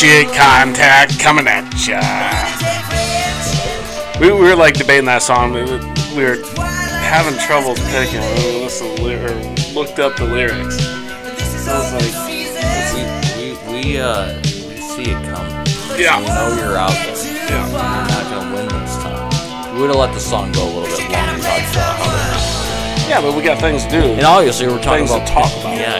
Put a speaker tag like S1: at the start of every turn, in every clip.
S1: Initiate contact coming at ya. We, we were like debating that song. We, were- we were having trouble picking. We listened to ly- or looked up the lyrics. I was like,
S2: We, we, we, uh, we see it coming.
S1: Yeah.
S2: We know you're out there.
S1: yeah.
S2: You're not gonna win this time. We would have let the song go a little bit longer.
S1: Yeah, but we got things to do.
S2: And obviously, we're talking
S1: Things
S2: about
S1: talk about.
S2: Yeah,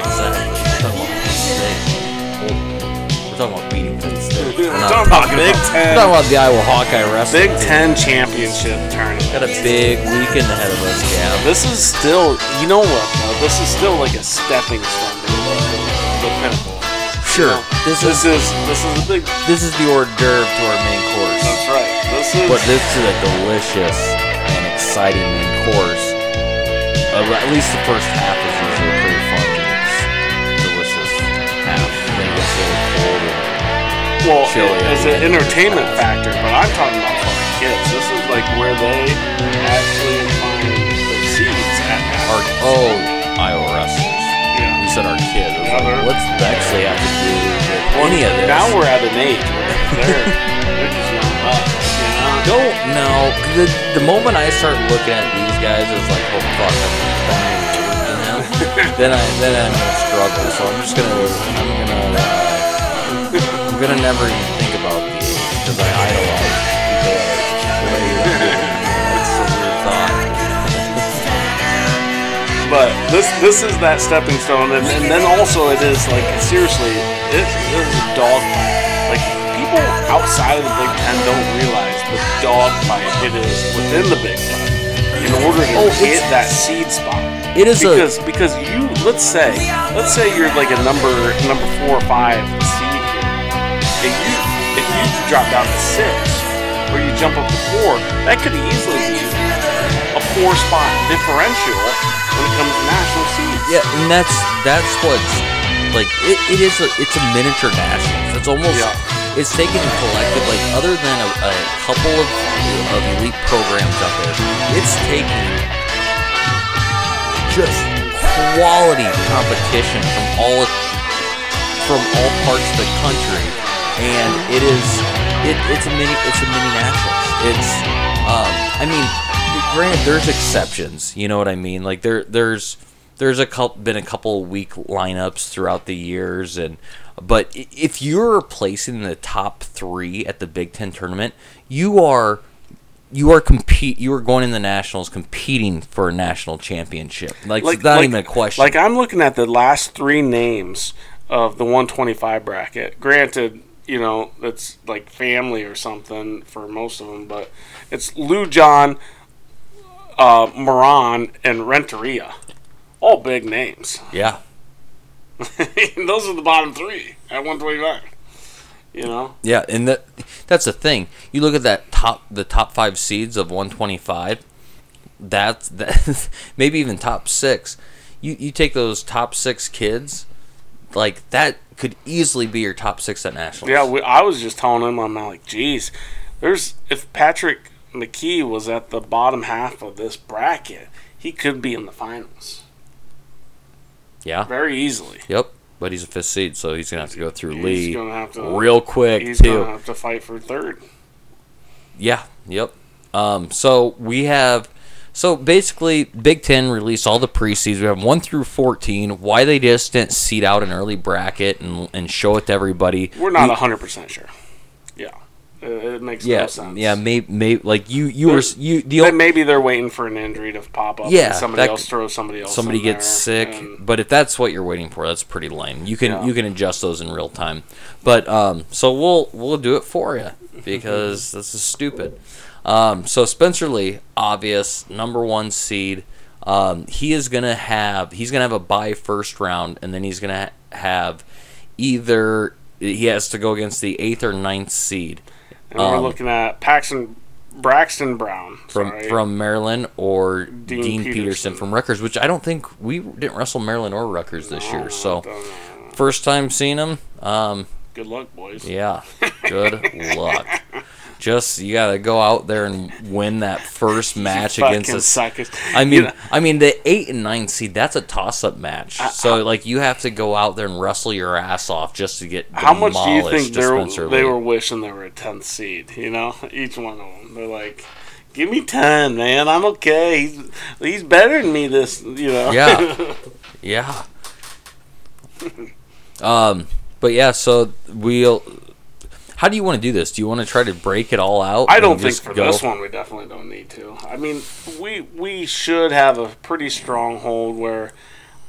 S2: Penn State. We're
S1: We're
S2: not
S1: talking about Big
S2: about,
S1: Ten.
S2: We're talking about the Iowa Hawkeye wrestling.
S1: Big Ten championship tournament.
S2: Got a big weekend ahead of us, Gab.
S1: This is still, you know what? Though? This is still like a stepping stone to the, the pinnacle.
S2: Sure. This
S1: This
S2: is
S1: is this is a big.
S2: this is the hors d'oeuvre to our main course.
S1: That's right. This is.
S2: But this is a delicious and exciting main course. Uh, at least the first half
S1: well,
S2: chili
S1: as an entertainment factor, but I'm talking about for kids. This is like where they actually find the seeds at that.
S2: Our, oh, Iowa wrestlers.
S1: Yeah.
S2: You said our kid.
S1: Yeah,
S2: like, what's that actually have to do with any of this?
S1: Now we're at an age where they're they're just young bucks, you know.
S2: don't know. The, the moment I start looking at these guys as like, oh fuck, I'm dying, you know, then I then I'm gonna struggle. So I'm just gonna I'm gonna uh, I'm gonna never even think about the age because I idolize people that are way. It's a weird thought.
S1: But this this is that stepping stone, and, and then also it is like seriously, it, it is a dogfight. Like people outside of the Big Ten don't realize the dogfight it is within the Big Ten in order to
S2: Oh,
S1: get that seed spot.
S2: It is a
S1: Because because you let's say let's say you're like a number number four or five drop down to six or you jump up to four, that could easily be a four spot differential when it comes to national seeds.
S2: Yeah, and that's that's what's like it, it is a it's a miniature nationals. It's almost
S1: Yeah.
S2: it's taken collective like other than a, a couple of of elite programs out there, it's taking just quality competition from all from all parts of the country, and it is it, it's a mini it's a mini nationals. It's um, I mean, granted, there's exceptions. You know what I mean? Like there there's there's a couple been a couple weak lineups throughout the years, and but if you're placing in the top three at the Big Ten tournament, you are you are compete you are going in the nationals competing for a national championship. Like, it's not even a question.
S1: Like I'm looking at the last three names of the 125 bracket. Granted, you know it's like family or something for most of them, but it's Lou John, uh, Moran, and Renteria. All big names.
S2: yeah.
S1: Those are the bottom three at 125. You know.
S2: Yeah, and that that's the thing. You look at that top the top five seeds of 125. That's that maybe even top six. You you take those top six kids, like that could easily be your top six at nationals.
S1: Yeah, we, I was just telling him, I'm like, geez, there's if Patrick McKee was at the bottom half of this bracket, he could be in the finals
S2: yeah,
S1: very easily.
S2: yep. But he's a fifth seed, so he's gonna have to go through
S1: He's
S2: Lee
S1: to
S2: real quick
S1: He's
S2: too.
S1: gonna have to fight for third.
S2: Yeah, yep. Um, so we have, so basically, Big Ten released all the pre-seeds. We have one through fourteen. Why they just didn't seed out an early bracket and, and show it to everybody?
S1: We're not hundred percent sure. Yeah, it, makes
S2: yeah,
S1: no sense.
S2: yeah, maybe, maybe like you, you were you the only,
S1: maybe they're waiting for an injury to pop up.
S2: Yeah,
S1: and somebody
S2: that
S1: else throws somebody else.
S2: somebody gets sick.
S1: and-
S2: But if that's what you're waiting for, that's pretty lame. You can
S1: Yeah.
S2: you can adjust those in real time. But um, so we'll we'll do it for you because this is stupid. Um, so Spencer Lee, obvious number one seed. Um, he is gonna have he's gonna have a bye first round, and then he's gonna ha- have either he has to go against the eighth or ninth seed
S1: and we're
S2: um,
S1: looking at Paxton Braxton Brown
S2: from
S1: sorry.
S2: from Maryland or Dean, Peterson.
S1: Peterson.
S2: from Rutgers, which I don't think we didn't wrestle Maryland or Rutgers this year. So first time seeing him. Um,
S1: Good luck, boys.
S2: yeah, good luck. Just you gotta go out there and win that first match against us.
S1: suckers.
S2: I
S1: You
S2: mean,
S1: know,
S2: I mean the eight and nine seed. That's a toss-up match. so like you have to go out there and wrestle your ass off just to get
S1: how much do you think they were, they were wishing they were a tenth seed? You know, each one of them. They're like, "Give me ten, man. I'm okay. He's he's better than me. This, you know."
S2: Yeah. Yeah. um, but yeah, so we'll. How do you want to do this? Do you want to try to break it all out?
S1: I don't think for
S2: go?
S1: this one we definitely don't need to. I mean, we we should have a pretty strong hold where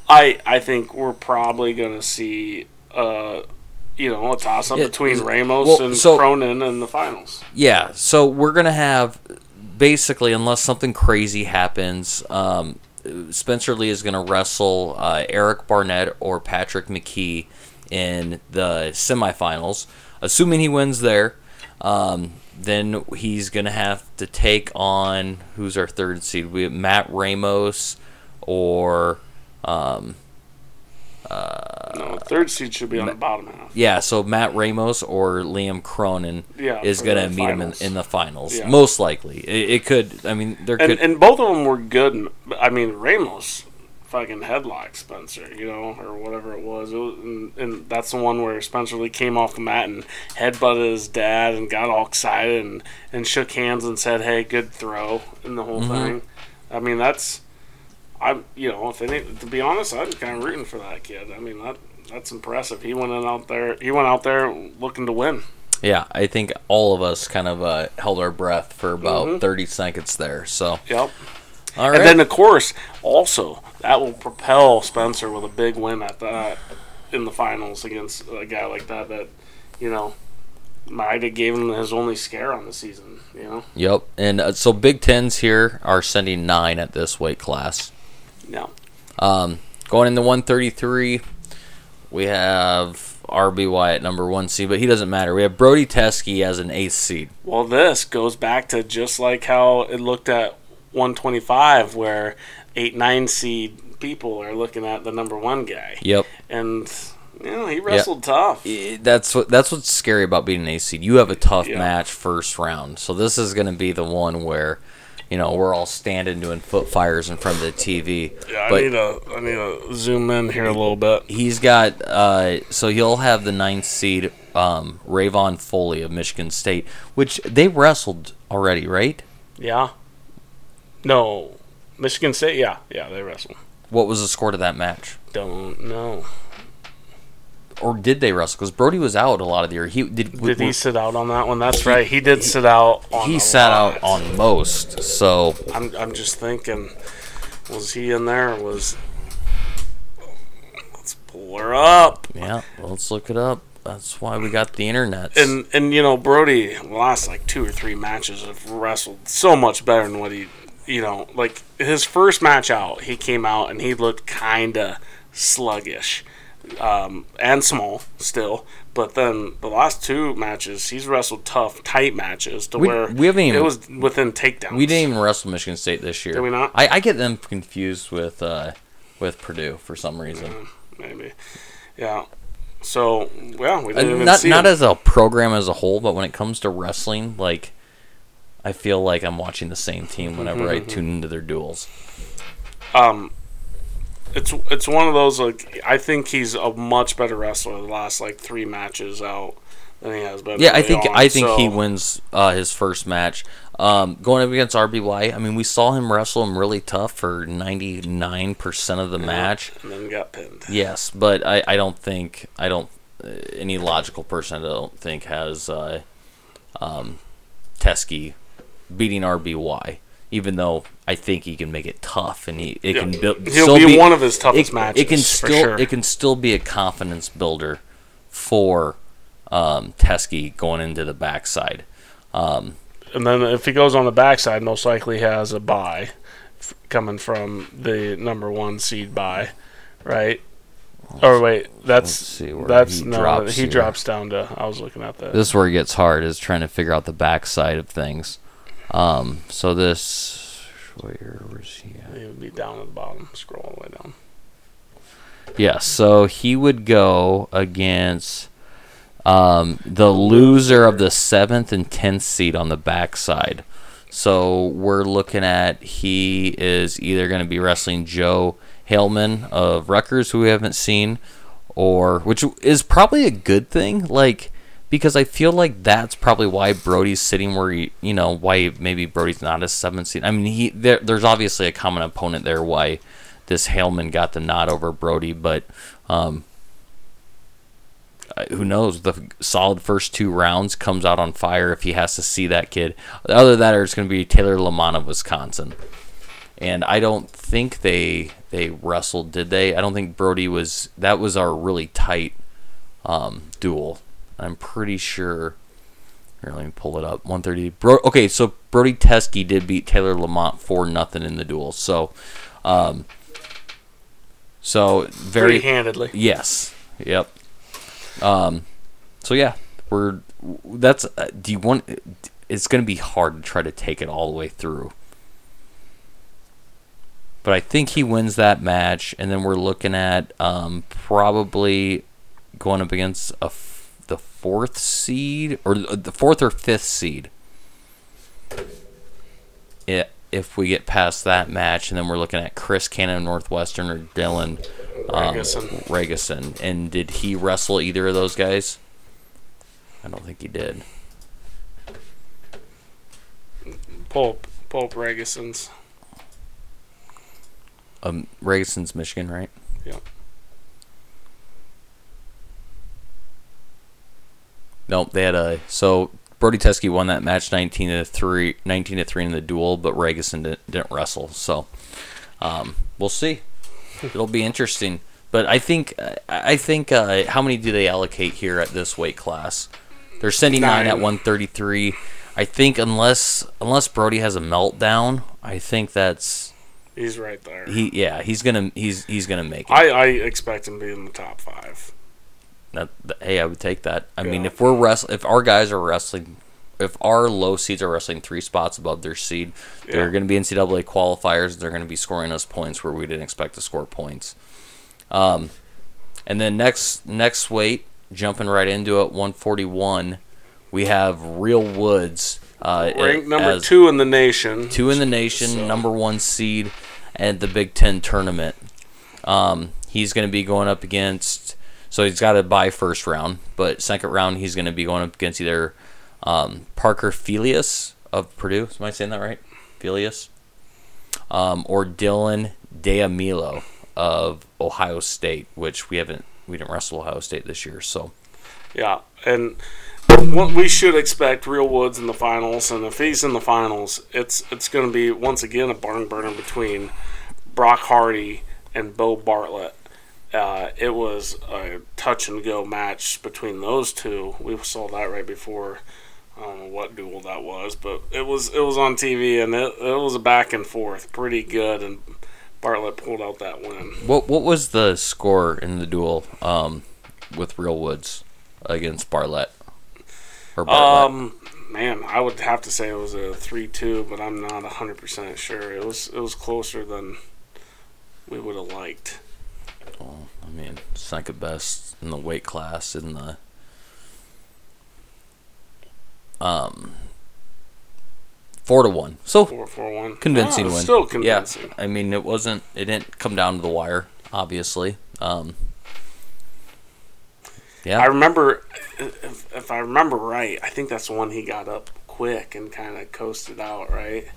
S1: I I think we're probably going to see uh you know a toss up
S2: Yeah,
S1: between Ramos
S2: well,
S1: and
S2: so-
S1: Cronin in the finals.
S2: Yeah, so we're gonna have basically, unless something crazy happens, um, Spencer Lee is gonna wrestle uh, Eric Barnett or Patrick McKee in the semifinals. Assuming he wins there, um, then he's gonna have to take on who's our third seed? We have Matt Ramos or um,
S1: No, third seed should be on the bottom half.
S2: yeah, so Matt Ramos or Liam Cronin
S1: Yeah,
S2: is gonna
S1: the
S2: meet him in, in the finals.
S1: Yeah.
S2: Most likely, it, it could. I mean, there
S1: And
S2: could.
S1: and both of them were good. I mean, Ramos fucking headlock Spencer, you know, or whatever it was. It was and, and that's the one where Spencer Lee came off the mat and headbutted his dad and got all excited and, and shook hands and said, "Hey, good throw," and the whole
S2: Mm-hmm.
S1: thing. I mean, that's I'm you know, if any, to be honest, I'm kind of rooting for that kid. I mean, that that's impressive. He went in out there. He went out there looking to win.
S2: yeah, I think all of us kind of uh, held our breath for about
S1: Mhm.
S2: thirty seconds there. So,
S1: Yep.
S2: All right.
S1: And then, of course, also that will propel Spencer with a big win at that in the finals against a guy like that. That you know might have gave him his only scare on the season. You know,
S2: yep. And uh, so Big Tens here are sending nine at this weight class.
S1: no,
S2: Um, going into one thirty three, we have RBY at number one seed, but he doesn't matter. We have Brody Teske as an eighth seed.
S1: well, this goes back to just like how it looked at 125, where eight nine seed people are looking at the number one guy,
S2: Yep.
S1: and you know he wrestled tough.
S2: That's what that's what's scary about being an A seed. You have a tough
S1: Yeah.
S2: match first round, so this is going to be the one where, you know, we're all standing doing foot fires in front of the TV.
S1: Yeah, I
S2: but
S1: need to I need to zoom in here a little bit.
S2: he's got uh, so he'll have the ninth seed, um, Rayvon Foley of Michigan State, which they wrestled already, right?
S1: Yeah. No, Michigan State. Yeah, yeah, they wrestled.
S2: What was the score to that match?
S1: Don't know.
S2: Or did they wrestle? Because Brody was out a lot of the year. He did.
S1: Did he sit out on that one? That's right. He did sit out on.
S2: he sat
S1: lot.
S2: out on most. So
S1: I'm I'm just thinking, was he in there? Or was let's pull her up.
S2: yeah, let's look it up. That's why we got the internet.
S1: And and you know Brody, the last like two or three matches have wrestled so much better than what he, you know, like his first match out, he came out and he looked kinda sluggish, um, and small still. But then the last two matches, he's wrestled tough, tight matches to
S2: We-
S1: where
S2: we haven't even-
S1: it was within takedowns.
S2: We didn't even wrestle Michigan State this year.
S1: Did we not?
S2: I, I get them confused with uh, with Purdue for some reason.
S1: maybe, yeah. So yeah, we
S2: Uh,
S1: didn't even
S2: not
S1: see
S2: not as a program as a whole, but when it comes to wrestling, like I feel like I'm watching the same team whenever I tune into their duels.
S1: um it's it's one of those like I think he's a much better wrestler the last like three matches out than he has been.
S2: Yeah, I think
S1: on,
S2: I think he wins uh, his first match. Um, going up against RBY, I mean, we saw him wrestle him really tough for 99% of the match.
S1: and then got pinned.
S2: Yes, but I, I don't think I don't uh, any logical person I don't think has uh, um, Teske beating RBY. Even though I think he can make it tough and he it
S1: Yeah.
S2: can build.
S1: He'll
S2: still
S1: be one of his toughest
S2: it,
S1: matches,
S2: It can
S1: for
S2: still
S1: sure.
S2: it can still be a confidence builder for um, Teske going into the backside. Um,
S1: And then if he goes on the backside, most likely has a buy f- coming from the number one seed buy, right? Or wait, that's
S2: see where
S1: that's
S2: he
S1: no,
S2: drops
S1: he
S2: here.
S1: drops down to. I was looking at that.
S2: this is where it gets hard is trying to figure out the backside of things. Um, so this where was he at?
S1: He would be down at the bottom. Scroll all the way down.
S2: Yeah, so he would go against Um, the loser of the seventh and tenth seed on the backside. So we're looking at he is either going to be wrestling Joe Heilmann of Rutgers, who we haven't seen, or which is probably a good thing. Like because I feel like that's probably why Brody's sitting where he, you know, why maybe Brody's not a seventh seed. I mean, he there, there's obviously a common opponent there why this Heilmann got the nod over Brody, but um, who knows? The solid first two rounds comes out on fire if he has to see that kid. Other than that, it's going to be Taylor LaMont of Wisconsin, and I don't think they they wrestled, did they? I don't think Brody was. That was our really tight um, duel. I'm pretty sure. Here, let me pull it up. 130. Bro, okay, so Brody Teske did beat Taylor LaMont for nothing in the duel. So, um, so very
S1: Pretty handedly.
S2: Yes. Yep. Um, so yeah, we're that's. Uh, do you want? It's going to be hard to try to take it all the way through. But I think he wins that match, and then we're looking at um, probably going up against a the fourth seed or the fourth or fifth seed. Yeah, if we get past that match, and then we're looking at Chris Cannon Northwestern or Dylan um. Ragusin. And did he wrestle either of those guys? I don't think he did.
S1: Pulp, Pulp Ragusin's.
S2: Um, Ragusin's Michigan, right?
S1: Yep.
S2: Nope, they had a so Brody Teske won that match 19 to 3 19 to 3 in the duel, but Ragusin didn't, didn't wrestle. So um, we'll see. It'll be interesting. But I think I think uh, how many do they allocate here at this weight class? They're sending nine, at
S1: Nine.
S2: 133. I think unless unless Brody has a meltdown, I think that's
S1: He's right there.
S2: he yeah, he's going to he's he's going to make it.
S1: I, I expect him to be in the top five.
S2: That, that- hey, I would take that. I mean, if we're wrestling, if our guys are wrestling, if our low seeds are wrestling three spots above their seed, they're going to be NCAA qualifiers. They're going to be scoring us points where we didn't expect to score points. Um, and then next next weight, jumping right into it, 141, we have Real Woods. Uh,
S1: Ranked number two in the nation.
S2: two in the nation,
S1: So-
S2: number one seed at the Big Ten tournament. Um, he's going to be going up against, so he's got to buy first round, but second round he's going to be going up against either um, Parker Filius of Purdue. Am I saying that right? Filius, um, or Dylan D'Emilio of Ohio State, which we haven't we didn't wrestle Ohio State this year, so
S1: Yeah, and what we should expect Real Woods in the finals, and if he's in the finals, it's it's going to be once again a barn burner between Brock Hardy and Beau Bartlett. Uh, it was a touch and go match between those two. We saw that right before. I don't know what duel that was, but it was it was on TV and it, it was a back and forth, pretty good, and Bartlett pulled out that win.
S2: What what was the score in the duel um, with Real Woods against Bartlett? Or Bartlett?
S1: Um, man, I would have to say it was a three-two, but I'm not hundred percent sure. It was it was closer than we would have liked.
S2: Well, I mean, second best in the weight class in the um four to one. So
S1: Four four one.
S2: convincing
S1: Ah,
S2: win.
S1: Still convincing.
S2: Yeah, I mean, it wasn't. It didn't come down to the wire, obviously. Um, yeah,
S1: I remember, if, if I remember right, I think that's the one he got up quick and kind of coasted out, right?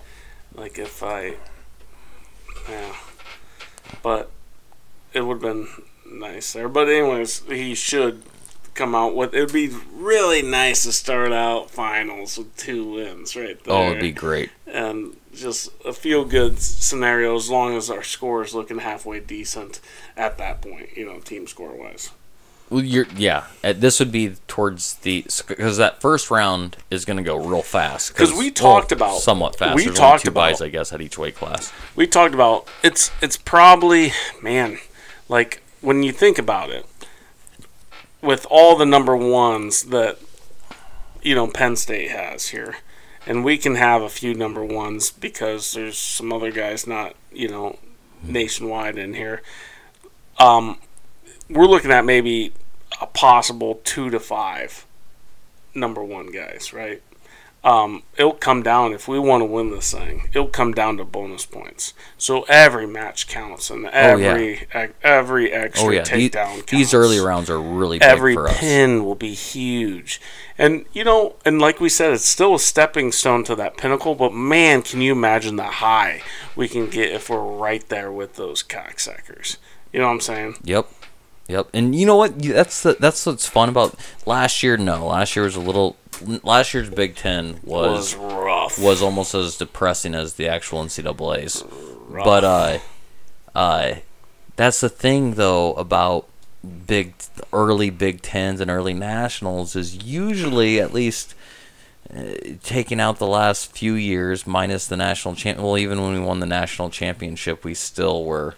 S1: Like if I, yeah, but it would have been nice there. But anyways, he should come out with. It would be really nice to start out finals with two wins right there.
S2: oh, it'd be great.
S1: and just a feel good scenario as long as our score is looking halfway decent at that point, you know, team score wise.
S2: Well, you're yeah. uh, This would be towards the because that first round is going to go real fast.
S1: Because we talked about-
S2: somewhat fast.
S1: we
S2: There's
S1: talked
S2: two buys,
S1: about-
S2: I guess, at each weight class.
S1: We talked about it's it's probably man, like when you think about it, with all the number ones that you know Penn State has here, and we can have a few number ones because there's some other guys not you know nationwide in here. Um, we're looking at maybe a possible two to five number one guys, right? Um, it'll come down if we want to win this thing. It'll come down to bonus points. So every match counts, and every e- every extra
S2: Oh yeah,
S1: takedown.
S2: these,
S1: counts.
S2: these early rounds are really big
S1: every
S2: for us.
S1: pin will be huge. And you know, and like we said, it's still a stepping stone to that pinnacle. But man, can you imagine the high we can get if we're right there with those cocksuckers? You know what I'm saying?
S2: Yep. Yep. And you know what? That's the, that's what's fun about last year. No, last year was a little. Last year's Big Ten
S1: Was
S2: was
S1: rough.
S2: was almost as depressing as the actual NCAA's. Rough. But uh, uh, that's the thing though about big early Big Tens and early nationals is usually at least uh, taking out the last few years minus the national champ. Well, even when we won the national championship, we still were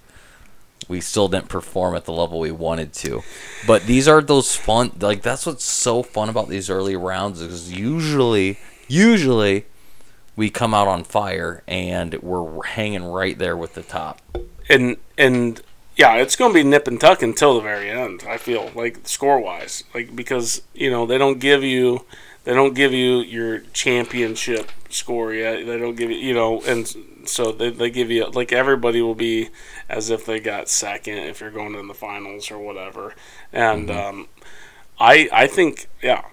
S2: we still didn't perform at the level we wanted to. But these are those fun like that's what's so fun about these early rounds is usually usually we come out on fire and we're hanging right there with the top.
S1: and and yeah, it's going to be nip and tuck until the very end. I feel like score wise, like because you know they don't give you they don't give you your championship score yet. They don't give you you know, and so they they give you like everybody will be as if they got second if you're going in the finals or whatever. And um, I I think yeah,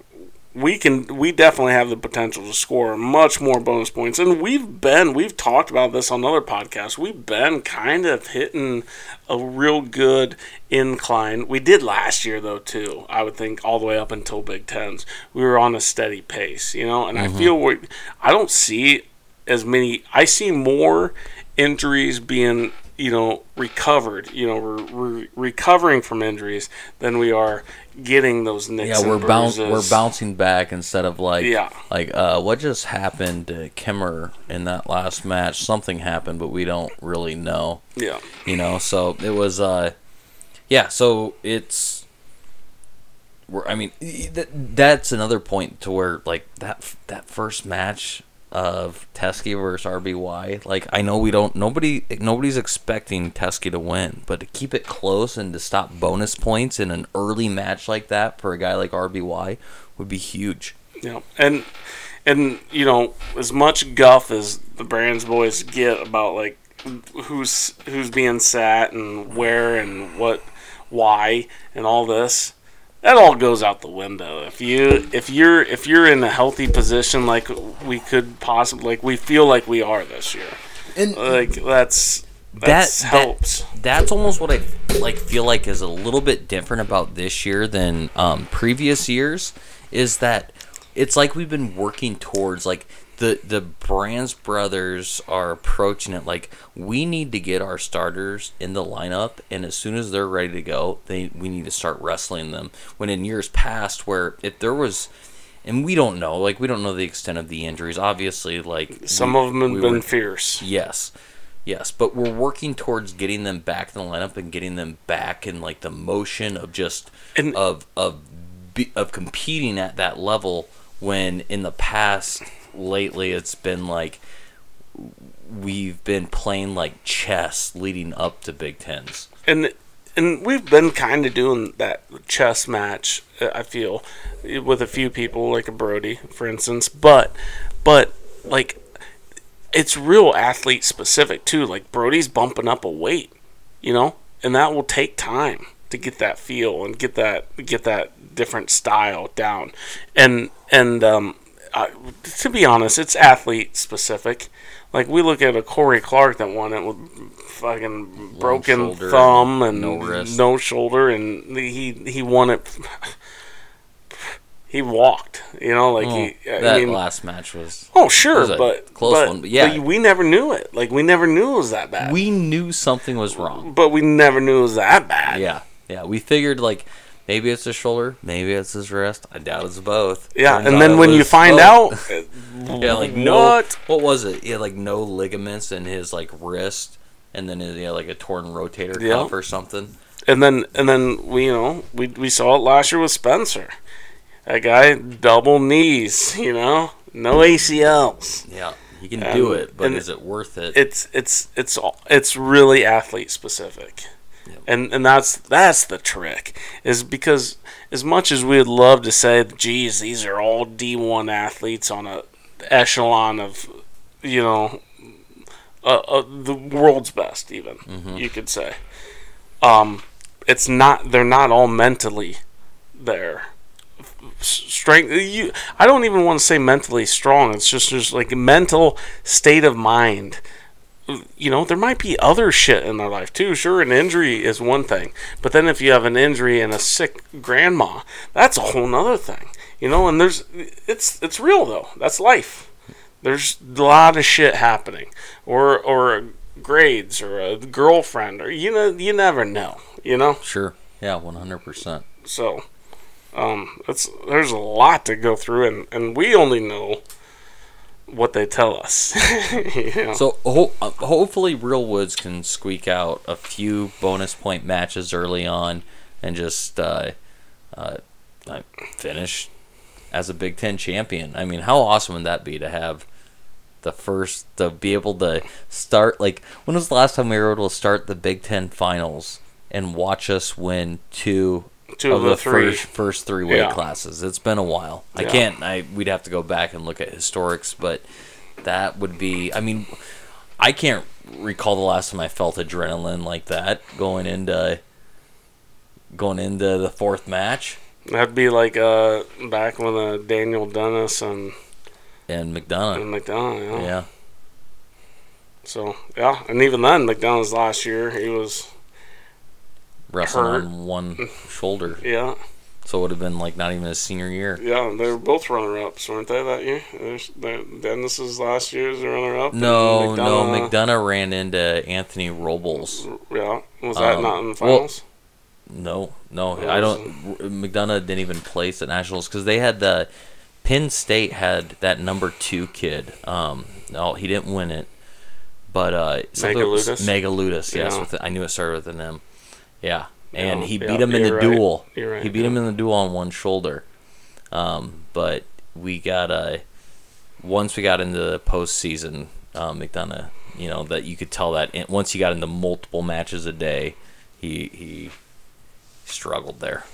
S1: we can we definitely have the potential to score much more bonus points. And we've been we've talked about this on other podcasts. We've been kind of hitting a real good incline. We did last year though too i would think all the way up until big tens. We were on a steady pace you know? And i feel we i don't see as many i see more injuries being you know recovered you know we're, we're recovering from injuries than we are getting those nicks
S2: Yeah, we're bounce we're bouncing back instead of like
S1: Yeah.
S2: like uh what just happened to Kimmer in that last match? Something happened, but we don't really know.
S1: yeah
S2: you know so it was uh yeah so it's we're, i mean th- that's another point to where like that that first match of Teske versus RBY like I know we don't nobody nobody's expecting Teske to win but to keep it close and to stop bonus points in an early match like that for a guy like RBY would be huge.
S1: Yeah, and and you know as much guff as the Brands boys get about like who's who's being sat and where and what, why and all this, that all goes out the window. If you if you're if you're in a healthy position like we could possibly like we feel like we are this year,
S2: and
S1: like that's
S2: that,
S1: that's
S2: that
S1: helps.
S2: that's almost what I like feel like is a little bit different about this year than um, previous years is that it's like we've been working towards like the the Brands brothers are approaching it like we need to get our starters in the lineup and as soon as they're ready to go they we need to start wrestling them when in years past where if there was and we don't know like we don't know the extent of the injuries obviously like
S1: Some
S2: we-
S1: of them have
S2: we
S1: been
S2: were-
S1: fierce.
S2: Yes. Yes, but we're working towards getting them back in the lineup and getting them back in like the motion of just
S1: And-
S2: of of of competing at that level when in the past lately it's been like we've been playing like chess leading up to Big 10s.
S1: and and we've been kind of doing that chess match. I feel with a few people, like a Brody, for instance. But but like it's real athlete specific too. Like Brody's bumping up a weight, you know, and that will take time to get that feel and get that get that different style down. And and um, uh, to be honest, it's athlete specific. Like we look at a Cory Clark that won it with fucking broken thumb
S2: and no wrist.
S1: no shoulder, and he he won it. He walked, you know, like
S2: Oh,
S1: he. I
S2: that
S1: mean,
S2: last match was
S1: Oh sure,
S2: was
S1: but
S2: close
S1: but,
S2: one, but yeah.
S1: we never knew it. Like we never knew it was that bad.
S2: we knew something was wrong.
S1: but we never knew it was that bad.
S2: Yeah. Yeah, we figured like maybe it's his shoulder, maybe it's his wrist. I doubt it's both.
S1: Yeah,
S2: Turns
S1: and then when you find
S2: both.
S1: out,
S2: Yeah, like
S1: what?
S2: no. What was it? He had like no ligaments in his like wrist, and then he had like a torn rotator
S1: Yeah.
S2: cuff or something.
S1: and then and then we you know we we saw it last year with Spencer. That guy double knees, you know, no ACLs.
S2: Yeah, he can do
S1: Um,
S2: it, but is it worth it?
S1: It's it's it's all- it's really athlete specific. And and that's that's the trick is because as much as we'd love to say, geez, these are all D one athletes on a echelon of, you know, uh, uh, the world's best, even you could say. Um, it's not. They're not all mentally there. Strength. You. I don't even want to say mentally strong. It's just just like a mental state of mind. You know, there might be other shit in their life too. Sure, an injury is one thing, but then if you have an injury and a sick grandma, that's a whole nother thing. You know, and there's it's it's real though. That's life. There's a lot of shit happening, or or grades, or a girlfriend, or you know, you never know. You know,
S2: Sure. Yeah, 100%.
S1: so um, it's there's a lot to go through, and and we only know what they tell us. you know?
S2: So ho- uh, hopefully, Real Woods can squeak out a few bonus point matches early on and just uh, uh, uh, finish as a Big Ten champion. I mean, how awesome would that be to have the first to be able to start? Like, when was the last time we were able to start the Big Ten finals and watch us win two?
S1: Two of the three.
S2: first first three weight
S1: Yeah.
S2: classes. It's been a while. I can't. I we'd have to go back and look at historics, but that would be. I mean, I can't recall the last time I felt adrenaline like that going into going into the fourth match.
S1: That'd be like uh, back when uh, Daniel Dennis and,
S2: And McDonough,
S1: and McDonough. Know?
S2: yeah,
S1: So yeah, and even then, McDonough's last year, he was
S2: wrestling
S1: Hurt.
S2: on one shoulder,
S1: yeah,
S2: so it would have been like not even his senior year.
S1: yeah. They were both runner-ups, weren't they that year? There's, the, Dennis's last year as a runner-up.
S2: No, no,
S1: McDonough-
S2: McDonough ran into Anthony Robles.
S1: Yeah, was that
S2: Um,
S1: not in the
S2: well,
S1: finals?
S2: No, no,
S1: Oh,
S2: I don't. McDonough didn't even place at nationals because they had the Penn State had that number two kid. Um, no, he didn't win it, but uh,
S1: Megaludis?
S2: Megaludis, yes,
S1: Yeah.
S2: with I knew it started with an M. Yeah, and
S1: Yeah,
S2: he
S1: yeah,
S2: beat him in the
S1: right.
S2: duel.
S1: Right,
S2: he beat
S1: yeah.
S2: him in the duel on one shoulder. Um, but we got uh, once we got into the postseason, uh, McDonough, you know that you could tell that in, once he got into multiple matches a day, he he struggled there.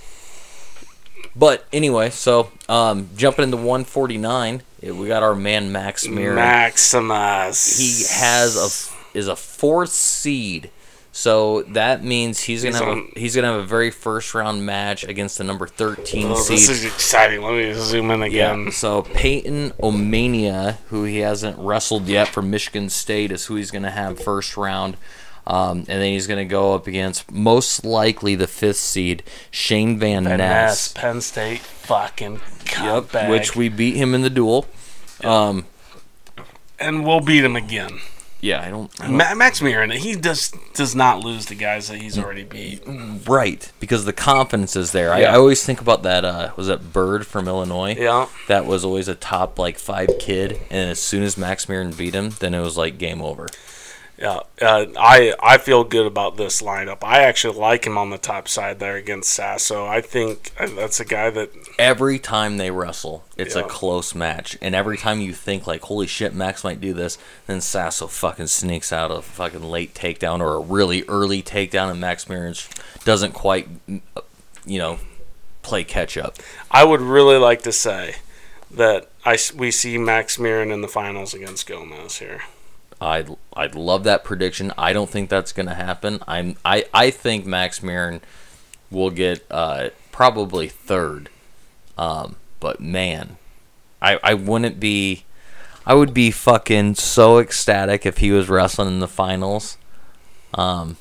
S2: But anyway, so um, jumping into 149, eh, we got our man Max Mir.
S1: Maximus.
S2: He has a is a fourth seed, so that means he's gonna
S1: He's
S2: have
S1: on-
S2: a, he's gonna have a very first round match against the number 13
S1: Oh,
S2: seed.
S1: this is exciting. Let me zoom in again.
S2: Yeah. So Peyton Omania, who he hasn't wrestled yet from Michigan State, is who he's going to have first round. Um, and then he's going to go up against most likely the fifth seed, Shayne Van,
S1: Van
S2: Ness.
S1: Ness, Penn State, fucking
S2: Yep, which we beat him in the duel. Um,
S1: and we'll beat him again.
S2: Yeah, I don't, I don't-
S1: Ma- Max Murin, he does does not lose the guys that he's already beat.
S2: right because the confidence is there. I,
S1: Yeah.
S2: I always think about that. Uh, was that Bird from Illinois?
S1: Yeah,
S2: That was always a top like five kid, and as soon as Max Murin beat him, then it was like game over.
S1: Yeah. Uh, I I feel good about this lineup. I actually like him on the top side there against Sasso. I think uh, that's a guy that
S2: every time they wrestle, it's a close match. And every time you think like, holy shit, Max might do this, then Sasso fucking sneaks out a fucking late takedown or a really early takedown, and Max Murin doesn't quite, you know, play catch up.
S1: I would really like to say that I we see Max Murin in the finals against Gomez here.
S2: I'd I'd love that prediction. I don't think that's gonna happen. I'm I I think Max Murin will get uh, probably third. Um, but man, I I wouldn't be. I would be fucking so ecstatic if he was wrestling in the finals. Um,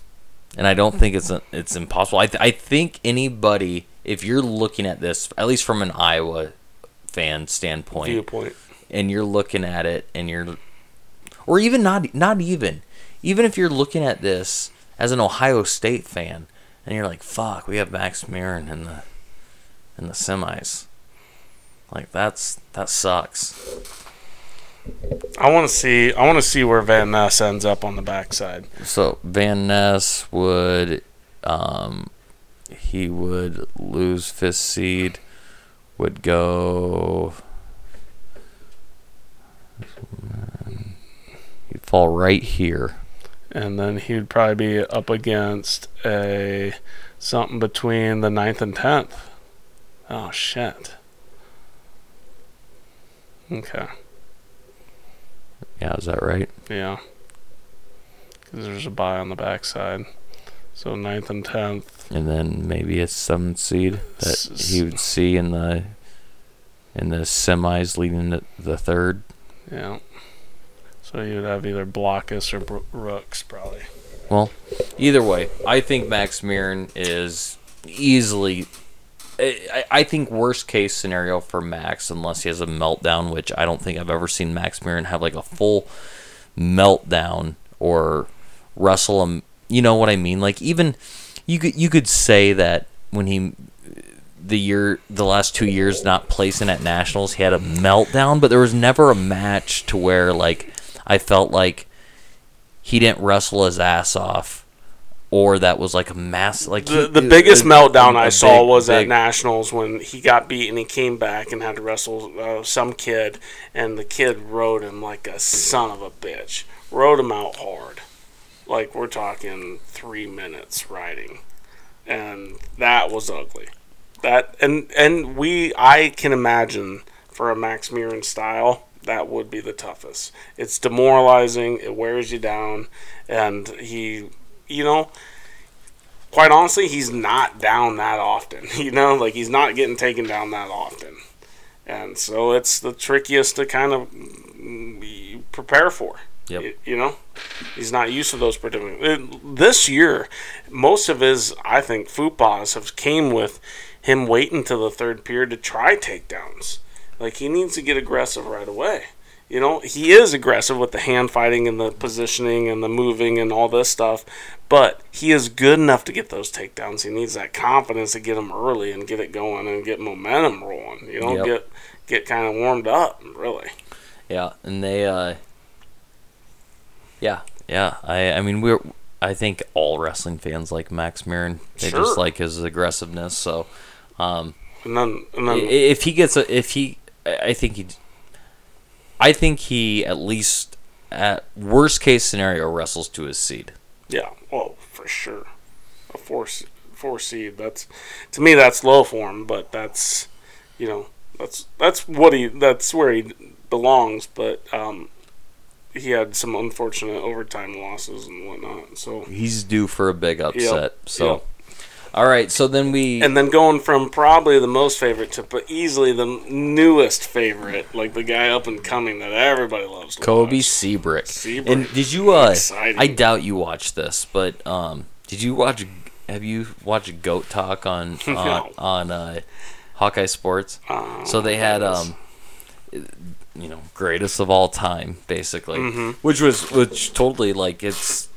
S2: and I don't think it's it's impossible. I th- I think anybody, if you're looking at this, at least from an Iowa fan standpoint,
S1: Viewpoint.
S2: and you're looking at it and you're or even not not even even if you're looking at this as an Ohio State fan and you're like fuck we have Max Murin in the in the semis like that's that sucks
S1: I want to see. I want to see where Van Ness ends up on the backside.
S2: so Van Ness would um he would lose fifth seed would go fall right here
S1: and then he would probably be up against a something between the 9th and tenth. Oh shit. Okay.
S2: Yeah, is that right?
S1: Yeah. Because there's a buy on the backside. So 9th and 10th.
S2: And then maybe a seventh seed that he would see in the in the semis leading to the third.
S1: Yeah. So you would have either Blockus or Bro- Rooks, probably.
S2: Well, either way, I think Max Murin is easily. I, think worst case scenario for Max, unless he has a meltdown, which I don't think I've ever seen Max Murin have like a full meltdown or wrestle him. You know what I mean? Like even you could you could say that when he the year the last two years not placing at nationals he had a meltdown but there was never a match to where like i felt like he didn't wrestle his ass off or that was like a mass like
S1: The,
S2: he-
S1: the biggest meltdown I saw
S2: big-
S1: was at Nationals when he got beat and he came back and had to wrestle uh, some kid, and the kid rode him like a son of a bitch. Rode him out hard. Like, we're talking three minutes riding. And that was ugly. That and and we I can imagine for a Max Murin style that would be the toughest. It's demoralizing. It wears you down, and he, you know, quite honestly, he's not down that often. You know, like he's not getting taken down that often, and so it's the trickiest to kind of mm, prepare for.
S2: Yep.
S1: You know, he's not used to those predicaments. It- This year, most of his, I think, footballs have came with him waiting to the third period to try takedowns. Like he needs to get aggressive right away. You know, he is aggressive with the hand fighting and the positioning and the moving and all this stuff, but he is good enough to get those takedowns. He needs that confidence to get them early and get it going and get momentum rolling. You know,
S2: Yep.
S1: get get kind of warmed up. Really,
S2: Yeah, and they, uh, yeah, yeah. I, I mean, we're, I think all wrestling fans like Max Murin. They
S1: Sure.
S2: just like his aggressiveness. So, um,
S1: and then and then
S2: if he gets a, if he, I think he, I think he at least at worst case scenario wrestles to his seed.
S1: Yeah, well, for sure. A four four seed. That's to me that's low for him, but that's you know that's that's what he that's where he belongs. But um, he had some unfortunate overtime losses and whatnot. So
S2: He's due for a big upset.
S1: Yep,
S2: So,
S1: yep.
S2: All right. So then we,
S1: and then going from probably the most favorite to but easily the newest favorite, like the guy up and coming that everybody loves.
S2: Kobe
S1: watch.
S2: Siebrecht.
S1: Siebrecht.
S2: And did you? Uh,
S1: Exciting.
S2: I doubt you watched this, but um, did you watch? Have you watched Goat Talk on on,
S1: No.
S2: on uh, Hawkeye Sports?
S1: Uh,
S2: So they had um, you know, greatest of all time, basically,
S1: Mhm.
S2: which was which totally like it's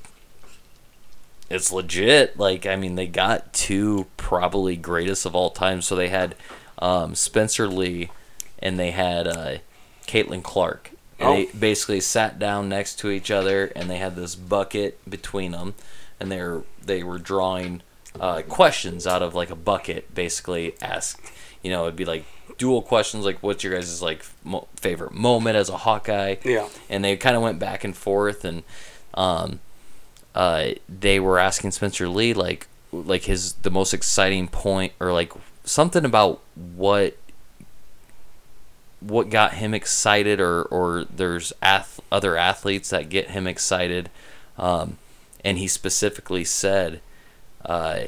S2: it's legit. Like I mean, they got two probably greatest of all time. So they had um, Spencer Lee and they had uh, Caitlin Clark. And
S1: Oh.
S2: they basically sat down next to each other, and they had this bucket between them, and they were they were drawing uh, questions out of like a bucket, basically asked. You know, it'd be like dual questions, like what's your guys' like mo- favorite moment as a Hawkeye?
S1: Yeah.
S2: and they kind of went back and forth and um uh they were asking Spencer Lee like like his the most exciting point or like something about what what got him excited or or there's ath- other athletes that get him excited. Um and he specifically said uh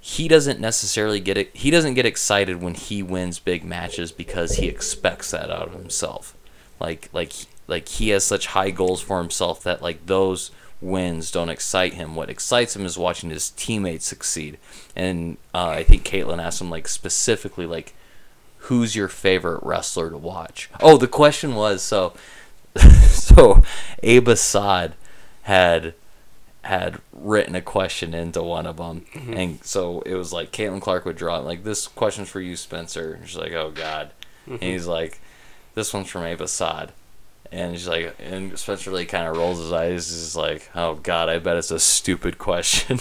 S2: he doesn't necessarily get it he doesn't get excited when he wins big matches because he expects that out of himself. Like like like he has such high goals for himself that like those wins don't excite him. What excites him is watching his teammates succeed. And uh, i think caitlin asked him like specifically like who's your favorite wrestler to watch? Oh the question was so so abe assad had had written a question into one of them, and so it was like Caitlin Clark would draw it, like this question's for you, Spencer. And she's like, oh God, and he's like, this one's from Abe and she's like, and Spencer Lee kind of rolls his eyes, is like, oh God, I bet it's a stupid question.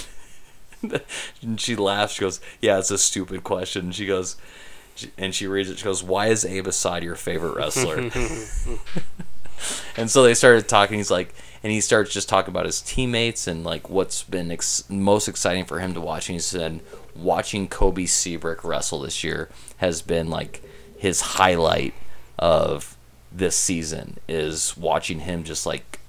S2: and she laughs. She goes, yeah, it's a stupid question. And she goes. she- And she reads it. She goes, "Why is Abe Assad your favorite wrestler?" and so they started talking. He's like, and he starts just talking about his teammates and like what's been ex- most exciting for him to watch. And he said, watching Cobe Siebrecht wrestle this year has been like his highlight of this season is watching him just like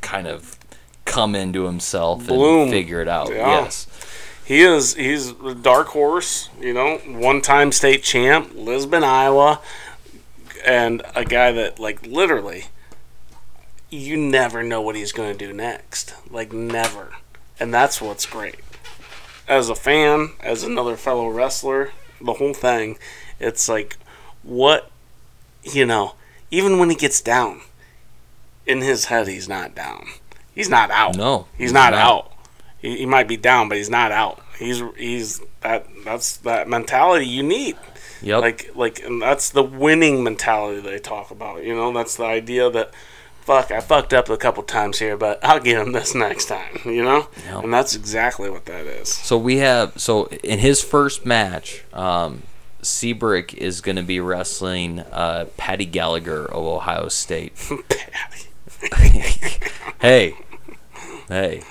S2: kind of come into himself
S1: Bloom.
S2: and figure it out.
S1: Yeah.
S2: Yes.
S1: He is he's a dark horse, you know, one time state champ, Lisbon, Iowa, and a guy that like literally you never know what he's going to do next. Like never. And that's what's great. As a fan, as another fellow wrestler, the whole thing, it's like what you know, even when he gets down, in his head he's not down. He's not out.
S2: No,
S1: He's not,
S2: not.
S1: out. He, he might be down, but he's not out. He's he's that that's that mentality you need.
S2: Yep.
S1: Like like and that's the winning mentality they talk about. You know, that's the idea that fuck, I fucked up a couple times here, but I'll get him this next time, you know?
S2: Yep.
S1: And that's exactly what that is.
S2: So we have so in his first match, um, Siebrecht is going to be wrestling uh, Paddy Gallagher of Ohio State. Hey, hey,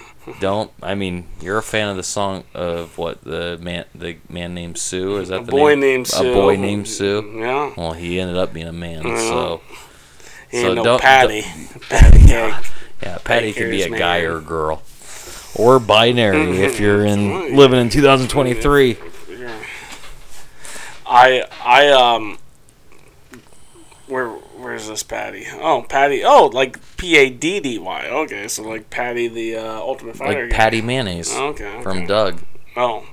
S2: don't. I mean, you're a fan of the song of what the man the man named Sue? Is that the
S1: boy
S2: name?
S1: named Sue.
S2: A boy named Sue.
S1: Yeah.
S2: Well, he ended up being a man. So
S1: He
S2: So
S1: ain't no
S2: don't-
S1: Patty. Patty cake.
S2: yeah, Patty could be a
S1: Baker's
S2: guy or a girl, or binary if you're in living in 2023.
S1: I I um where where's this Patty? Oh, Patty. Oh, like P A D D Y. Okay, so like Patty the uh, Ultimate Fighter.
S2: Like
S1: guy.
S2: Patty Mayonnaise
S1: Okay,
S2: from. Doug.
S1: Oh,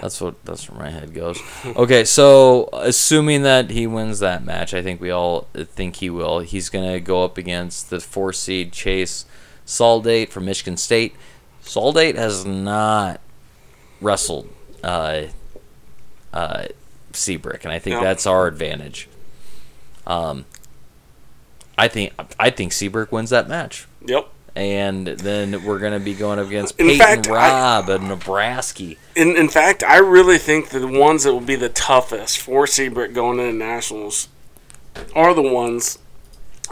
S2: That's what that's where my head goes. Okay, so assuming that he wins that match, I think we all think he will. He's gonna go up against the four seed Chase Saldate from Michigan State. Saldate has not wrestled uh, uh, Siebrecht, and I think that's our advantage. Um, I think I think Siebrecht wins that match,
S1: yep.
S2: and then we're gonna be going up against
S1: In
S2: Peyton
S1: fact, I-
S2: Robb of Nebraska.
S1: In in fact, I really think the ones that will be the toughest for Siebrecht going into nationals are the ones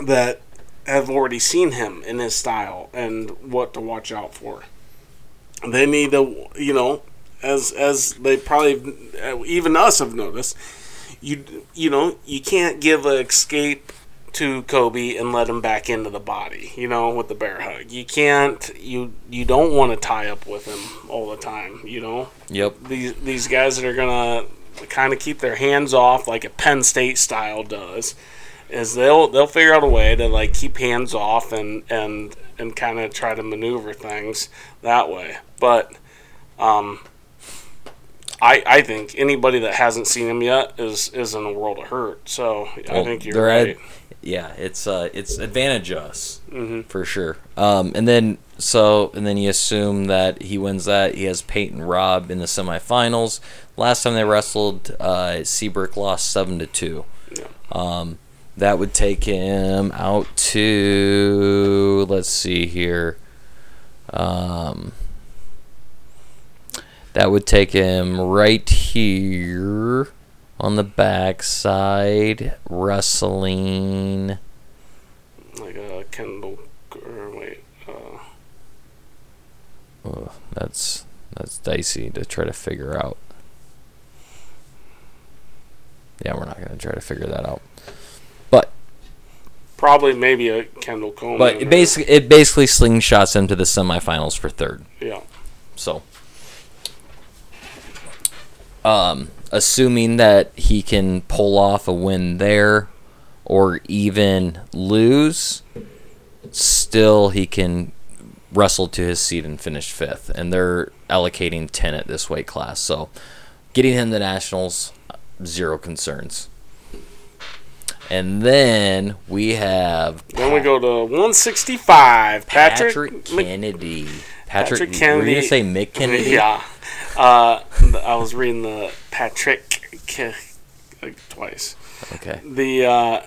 S1: that have already seen him in his style and what to watch out for. They need to, you know, as as they probably even us have noticed. You you know you can't give a escape to Cobe and let him back into the body. You know with the bear hug. You can't. You you don't want to tie up with him all the time. You know
S2: Yep.
S1: these these guys that are gonna kind of keep their hands off like a Penn State style does is they'll they'll figure out a way to like keep hands off and and and kind of try to maneuver things that way. But um, I I think anybody that hasn't seen him yet is is in a world of hurt. So I think you're right.
S2: yeah, it's uh, it's advantage us
S1: hmm
S2: for sure. Um, and then so and then you assume that he wins that. He has Peyton Robb in the semifinals. Last time they wrestled, uh, Siebrecht lost seven to two.
S1: Yeah.
S2: Um, that would take him out to let's see here. Um, that would take him right here on the backside, wrestling.
S1: Like a Kendall or wait. Uh,
S2: Ugh, that's that's dicey to try to figure out. Yeah, we're not gonna try to figure that out. But
S1: probably maybe a Kendall Coleman.
S2: but it basically it basically slingshots him to the semifinals for third.
S1: yeah.
S2: So, um, assuming that he can pull off a win there, or even lose, still he can wrestle to his seat and finish fifth. And they're allocating ten at this weight class, so getting him to nationals, zero concerns. And then we have
S1: Then we go to 165. Patrick,
S2: Patrick, Kennedy. Patrick,
S1: Patrick
S2: Were you gonna say Mick Kennedy?
S1: Yeah. Uh, I was reading the Patrick K- like twice.
S2: Okay.
S1: The uh,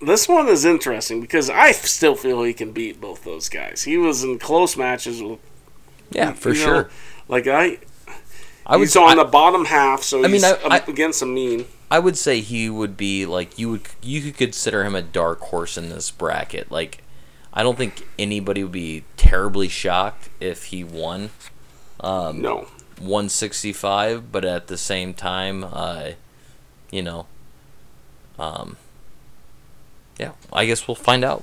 S1: this one is interesting because I still feel he can beat both those guys. He was in close matches with
S2: Yeah, for
S1: you know,
S2: sure.
S1: like I,
S2: I
S1: was on
S2: I,
S1: the bottom half, so
S2: I mean, I-
S1: up
S2: I-
S1: against a mean.
S2: I would say he would be like you would you could consider him a dark horse in this bracket. Like I don't think anybody would be terribly shocked if he won um,
S1: No.
S2: 165, but at the same time, uh, you know, um, yeah, I guess we'll find out.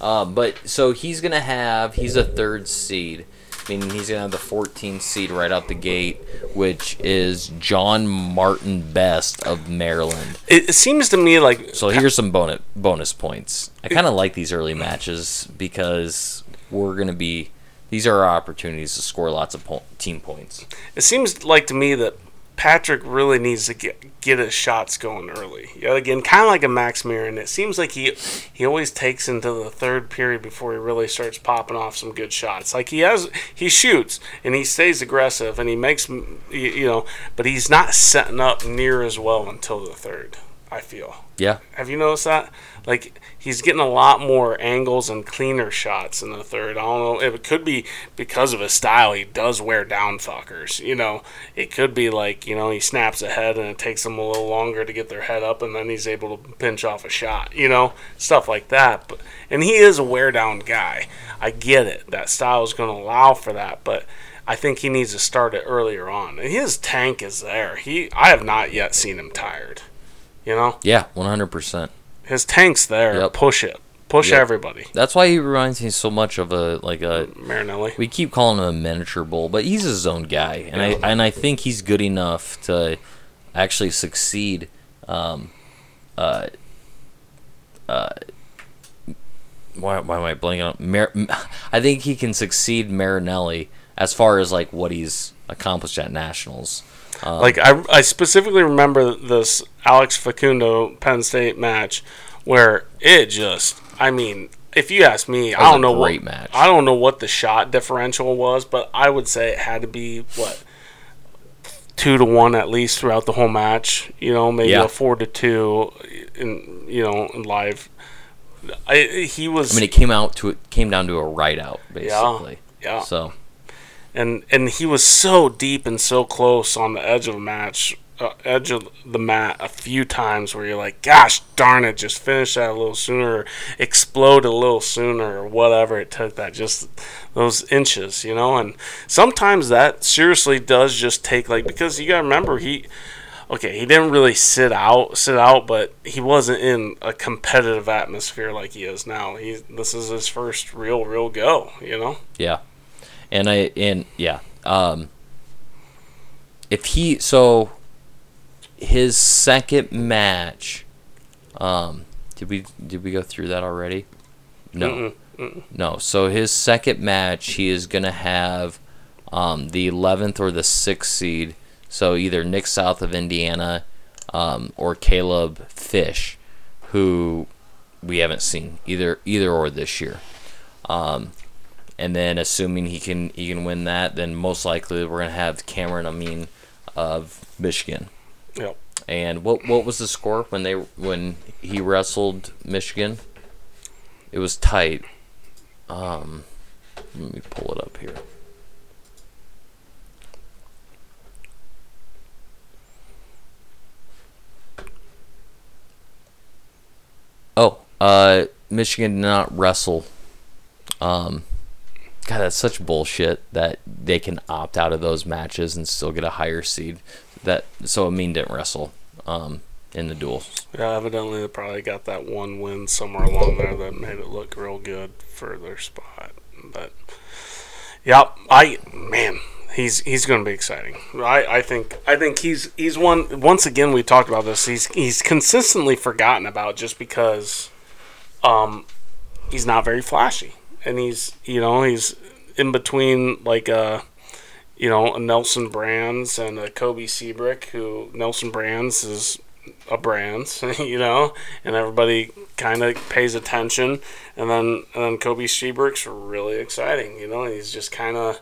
S2: Uh, but so he's gonna have he's a third seed, meaning he's gonna have the 14th seed right out the gate, which is John Martin Best of Maryland.
S1: It, seems to me like
S2: So here's some bonus bonus points. I kind of like these early matches because we're gonna be these are our opportunities to score lots of po- team points.
S1: it seems like to me that Patrick really needs to get get his shots going early. Yeah, again, kind of like a Max Murin. It seems like he he always takes into the third period before he really starts popping off some good shots. Like he has, he shoots and he stays aggressive and he makes you you know, but he's not setting up near as well until the third. I feel.
S2: Yeah,
S1: Have you noticed that? Like he's getting a lot more angles and cleaner shots in the third. I don't know it could be because of his style. He does wear down fuckers. You know, it could be like you know he snaps ahead and it takes them a little longer to get their head up, and then he's able to pinch off a shot. You know, stuff like that. But and he is a wear down guy. I get it. That style is going to allow for that, but. I think he needs to start it earlier on. And his tank is there. He I have not yet seen him tired. You know?
S2: yeah, 100%.
S1: His tank's there.
S2: Yep.
S1: Push it. Push
S2: Yep.
S1: everybody.
S2: That's why he reminds me so much of a like a
S1: Marinelli.
S2: we keep calling him a miniature bull, but he's his own guy, and
S1: Yeah.
S2: I and I think he's good enough to actually succeed. Um, uh, uh, why, why am I blanking on? Mar- I think he can succeed Marinelli as far as like what he's accomplished at nationals. Um,
S1: like I, I specifically remember this Alex Facundo Penn State match where it just I mean if you ask me I don't know what
S2: match.
S1: I don't know what the shot differential was but I would say it had to be what two to one at least throughout the whole match you know maybe
S2: Yeah.
S1: a four to two in you know in live I, he was
S2: I mean, it came out to it came down to a write out basically.
S1: yeah
S2: So
S1: and and he was so deep and so close on the edge of the match, uh, edge of the mat a few times where you're like, gosh darn it, just finish that a little sooner, explode a little sooner, or whatever it took that just those inches, you know. And sometimes that seriously does just take like because you gotta remember he. Okay, he didn't really sit out, sit out, but he wasn't in a competitive atmosphere like he is now. He this is his first real, real go, you know.
S2: Yeah. And I and yeah. Um if he so his second match um did we did we go through that already? No. No. So his second match he is going to have um the 11th or the 6th seed. So either Nick South of Indiana um or Caleb Fish who we haven't seen either either or this year. Um and then assuming he can he can win that, then most likely we're gonna have Cameron Amine of Michigan.
S1: Yep.
S2: And what what was the score when they when he wrestled Michigan? It was tight. Um, let me pull it up here. Oh, uh, Michigan did not wrestle. Um, God, that's such bullshit that they can opt out of those matches and still get a higher seed. That so Amine didn't wrestle um, in the duels.
S1: Yeah, evidently they probably got that one win somewhere along there that made it look real good for their spot. But yeah, I man, he's he's going to be exciting. I, I think I think he's he's one. Once again, we talked about this. He's he's consistently forgotten about just because um he's not very flashy, and he's you know he's in between like uh you know a Nelson Brands and a Cobe Siebrecht, who Nelson Brands is a brand, you know, and everybody kind of pays attention. And then and then Cobe Siebrecht's really exciting, you know, he's just kind of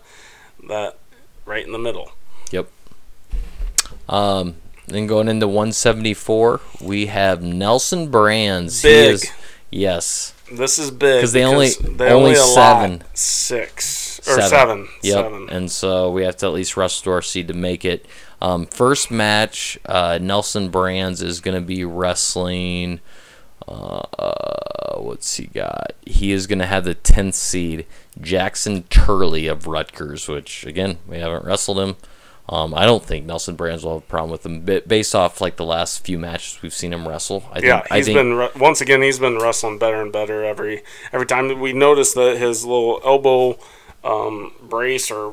S1: that right in the middle.
S2: Yep. Um, then going into 174, we have Nelson Brands. He
S1: Big.
S2: is- yes.
S1: This is big
S2: because they only-
S1: they
S2: only
S1: allot
S2: seven.
S1: six or seven, seven.
S2: Yep. And so we have to at least wrestle to our seed to make it. Um, first match, uh, Nelson Brands is going to be wrestling Uh, what's he got? He is going to have the 10th seed, Jackson Turley of Rutgers, which, again, we haven't wrestled him. Um, I don't think Nelson Brands will have a problem with him, but based off like the last few matches we've seen him wrestle. I
S1: Yeah,
S2: think, I
S1: he's
S2: think,
S1: been re- once again. He's been wrestling better and better every every time. We noticed that his little elbow um, brace or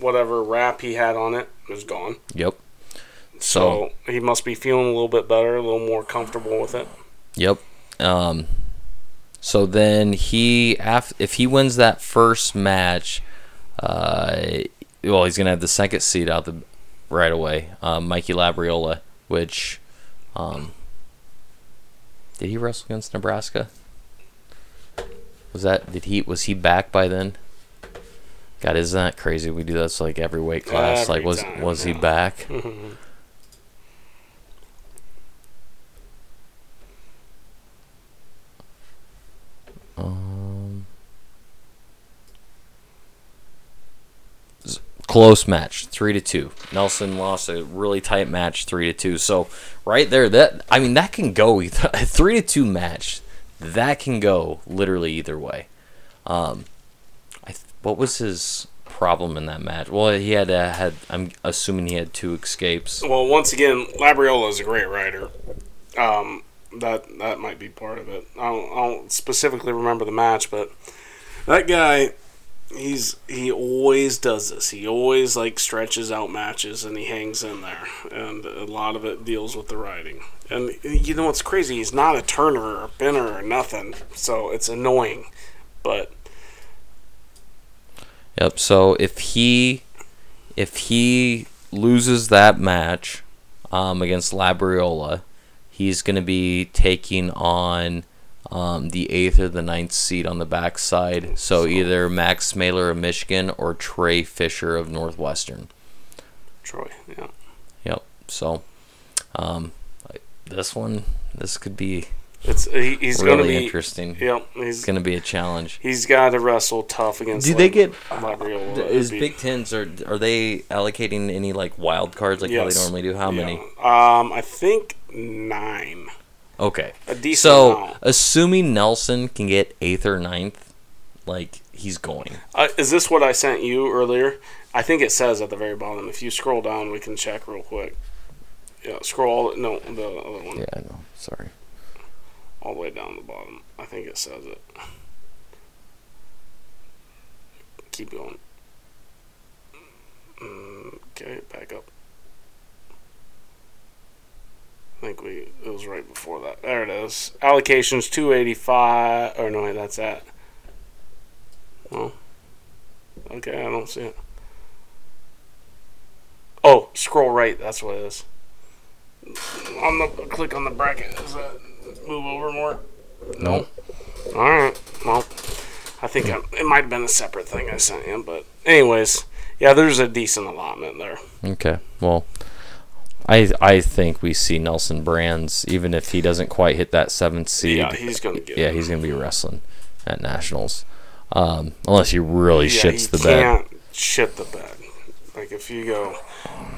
S1: whatever wrap he had on it is gone.
S2: Yep. So,
S1: So he must be feeling a little bit better, a little more comfortable with it.
S2: Yep. Um, so then he, if he wins that first match, uh, well, he's gonna have the second seed out the right away. Um, Mikey Labriola, which, um, did he wrestle against Nebraska? Was that did he was he back by then? God, isn't that crazy? We do this like every weight class.
S1: Every
S2: like, was
S1: time,
S2: was he
S1: yeah.
S2: back? Um, s- close match, three to two. Nelson lost a really tight match, three to two. So right there, that I mean, that can go either a three to two match. That can go literally either way. Um, I th- what was his problem in that match? Well, he had uh, had. I'm assuming he had two escapes.
S1: Well, once again, Labriola is a great rider. Um, that that might be part of it. I don't, I don't specifically remember the match, but that guy, he's he always does this. He always like stretches out matches and he hangs in there, and a lot of it deals with the riding. And you know what's crazy? He's not a turner or a binner or nothing, so it's annoying. But
S2: Yep. So if he if he loses that match um, against Labriola, he's going to be taking on um, the eighth or the ninth seed on the backside. So either Max Mailer of Michigan or Trey Fisher of Northwestern.
S1: Troy, yeah.
S2: Yep. So um, this one, this could be
S1: It's he, he's going to be
S2: interesting.
S1: Yep, he's
S2: going to be a challenge.
S1: he's got to wrestle tough against.
S2: Do they get-
S1: Labriola?
S2: Is
S1: It'd be-
S2: Big Tens are are they allocating any like wild cards like how they normally do? How many?
S1: Um, I think nine.
S2: Okay.
S1: A decent
S2: So,
S1: amount.
S2: assuming Nelson can get eighth or ninth, like he's going.
S1: Uh, is this what I sent you earlier? I think it says at the very bottom. If you scroll down, we can check real quick. Yeah, scroll. All, No, the other one.
S2: Yeah, I know. Sorry.
S1: All the way down the bottom. I think it says it. Keep going. Mm, Okay, back up. I think we it was right before that. There it is. Allocations two eighty five. Oh no, wait, that's that. Oh. Okay, I don't see it. Oh, scroll right. That's what it is. On the click on the bracket. Does that move over more?
S2: No.
S1: All right. Well, I think I, it might have been a separate thing I sent you, but anyways, yeah, there's a decent allotment there.
S2: Okay. Well, I I think we see Nelson Brands even if he doesn't quite hit that seventh seed.
S1: Yeah, he's gonna get.
S2: yeah,
S1: it.
S2: he's gonna be wrestling at nationals, um, unless he really
S1: yeah,
S2: shits
S1: he
S2: the bed.
S1: can't shit the bed. Like if you go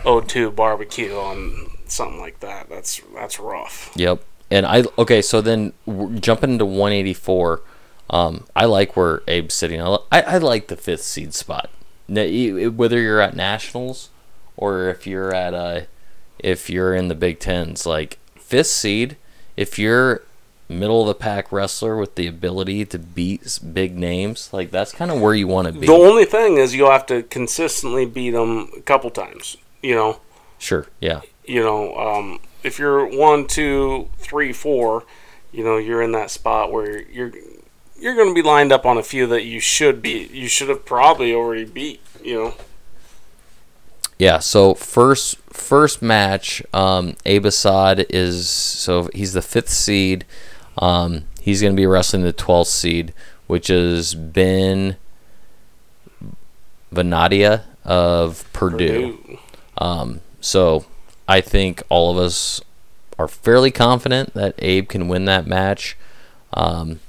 S1: O2 barbecue on something like that, that's that's rough.
S2: Yep. And I okay, so then jumping into 184, um, I like where Abe's sitting. I, I, like the fifth seed spot. Whether you're at nationals or if you're at uh, if you're in the Big Tens, like fifth seed, if you're middle of the pack wrestler with the ability to beat big names, like that's kind of where you want to be.
S1: The only thing is you'll have to consistently beat them a couple times. You know,
S2: Sure. Yeah.
S1: you know, um, if you're one, two, three, four, you know, you're in that spot where you're you're going to be lined up on a few that you should be. You should have probably already beat. You know,
S2: Yeah, so first first match, um, Abe Assad is so he's the fifth seed. Um, he's going to be wrestling the twelfth seed, which is Ben Vanadia of Purdue.
S1: Purdue.
S2: Um, so I think all of us are fairly confident that Abe can win that match. Um,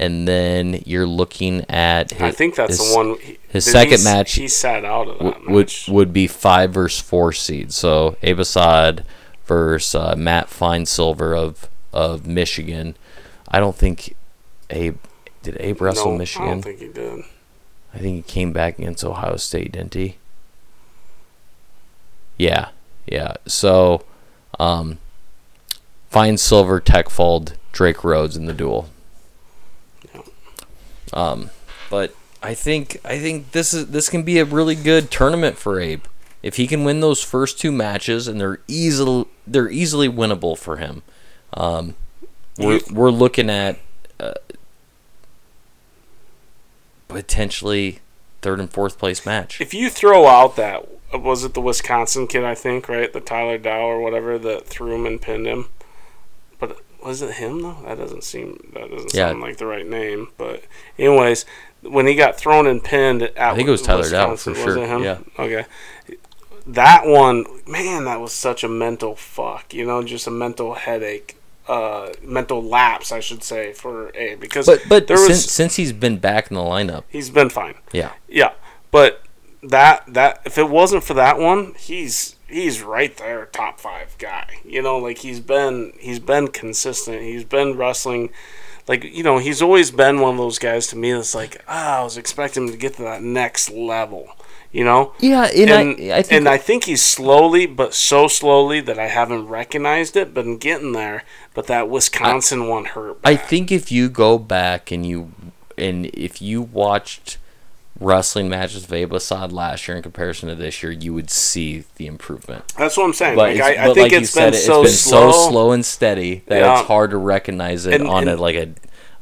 S2: and then you're looking at his,
S1: I think that's
S2: his-
S1: the one. he-
S2: his second match-
S1: He sat out of that
S2: w- would
S1: match.
S2: would be five versus four seed. So Abe Assad versus uh, Matt Finesilver of of Michigan. I don't think Abe did Abe wrestle
S1: no,
S2: Michigan.
S1: I don't think he did.
S2: I think he came back against Ohio State, didn't he? Yeah, yeah. So, um, Finesilver, Techfold, Drake Rhodes in the duel. Um, but I think I think this is this can be a really good tournament for Abe if he can win those first two matches, and they're easily they're easily winnable for him. Um, we're we're looking at uh, potentially third and fourth place match.
S1: If you throw out that, was it the Wisconsin kid? I think right, the Tyler Dow or whatever that threw him and pinned him. Was it him though? That doesn't seem that doesn't
S2: Yeah.
S1: sound like the right name. But anyways, when he got thrown and pinned at
S2: I think it was Tyler Dow, for sure. Yeah.
S1: Okay. That one, man, that was such a mental fuck. You know, just a mental headache, uh, mental lapse, I should say, for A because
S2: But but
S1: there was
S2: since since he's been back in the lineup,
S1: he's been fine.
S2: yeah,
S1: Yeah, but that that if it wasn't for that one, he's he's right there, top five guy. You know, like he's been he's been consistent. He's been wrestling. Like you know, he's always been one of those guys to me that's like, ah, I was expecting him to get to that next level. You know,
S2: yeah, and,
S1: and
S2: I I think
S1: and I think he's slowly, but so slowly that I haven't recognized it. Been getting there, but that Wisconsin one hurt.
S2: I think if you go back and you and if you watched wrestling matches Abe Assad last year in comparison to this year, you would see the improvement.
S1: that's what I'm saying.
S2: But,
S1: like I, I
S2: but
S1: think
S2: like
S1: it's
S2: you
S1: been,
S2: said,
S1: so,
S2: it's been
S1: slow.
S2: so slow and steady that
S1: Yeah.
S2: it's hard to recognize it
S1: And-
S2: on a like a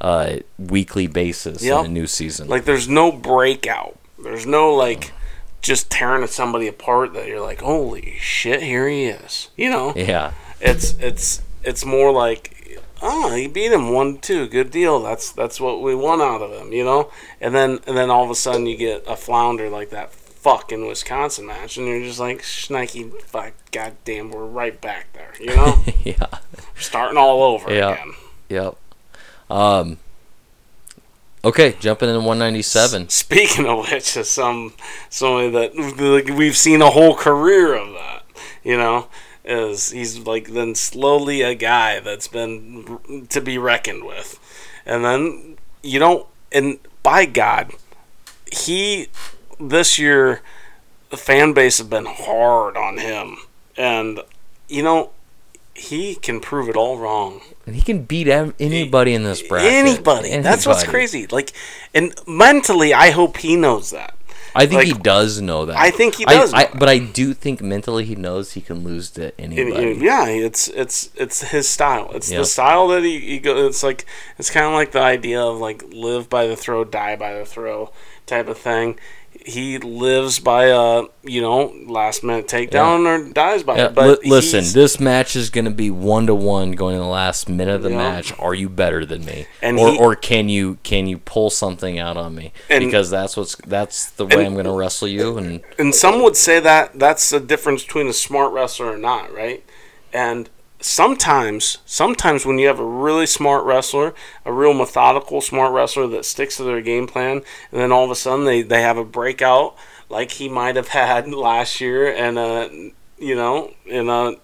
S2: uh, weekly basis
S1: Yep.
S2: in a new season.
S1: Like there's no breakout. There's no like just tearing somebody apart that you're like, holy shit, here he is. You know,
S2: yeah,
S1: it's it's it's more like, oh, he beat him one two, good deal. That's that's what we want out of him. You know, and then and then all of a sudden you get a flounder like that fucking Wisconsin match, and you're just like, Schnikey, fuck, goddamn, we're right back there. You know,
S2: yeah,
S1: starting all over
S2: Yeah.
S1: again.
S2: yep. Um. Okay, jumping into 197.
S1: Speaking of which, is some somebody that like, we've seen a whole career of that. You know, is he's like then slowly a guy that's been to be reckoned with, and then you know, and by God, he this year the fan base has been hard on him, and you know. He can prove it all wrong.
S2: And he can beat anybody in this bracket.
S1: Anybody. That's what's crazy. Like, and mentally, I hope he knows that.
S2: I think he does know that.
S1: I think he
S2: I-
S1: does
S2: I,
S1: that.
S2: but I do think mentally he knows he can lose to anybody.
S1: yeah, it's it's it's his style. It's
S2: Yep.
S1: the style that he, he go. It's like it's kind of like the idea of like live by the throw, die by the throw type of thing. He lives by a you know last minute takedown or dies by
S2: Yeah,
S1: it. But
S2: li- listen, this match is going to be one to one going in the last minute of the
S1: Yeah.
S2: match. Are you better than me,
S1: And
S2: or
S1: he-
S2: or can you can you pull something out on me?
S1: And-
S2: because that's what's that's the way
S1: and-
S2: I'm going to wrestle you. And
S1: and some would say that that's the difference between a smart wrestler or not, right? And sometimes, sometimes when you have a really smart wrestler, a real methodical smart wrestler that sticks to their game plan, and then all of a sudden they, they have a breakout like he might have had last year and a you know in a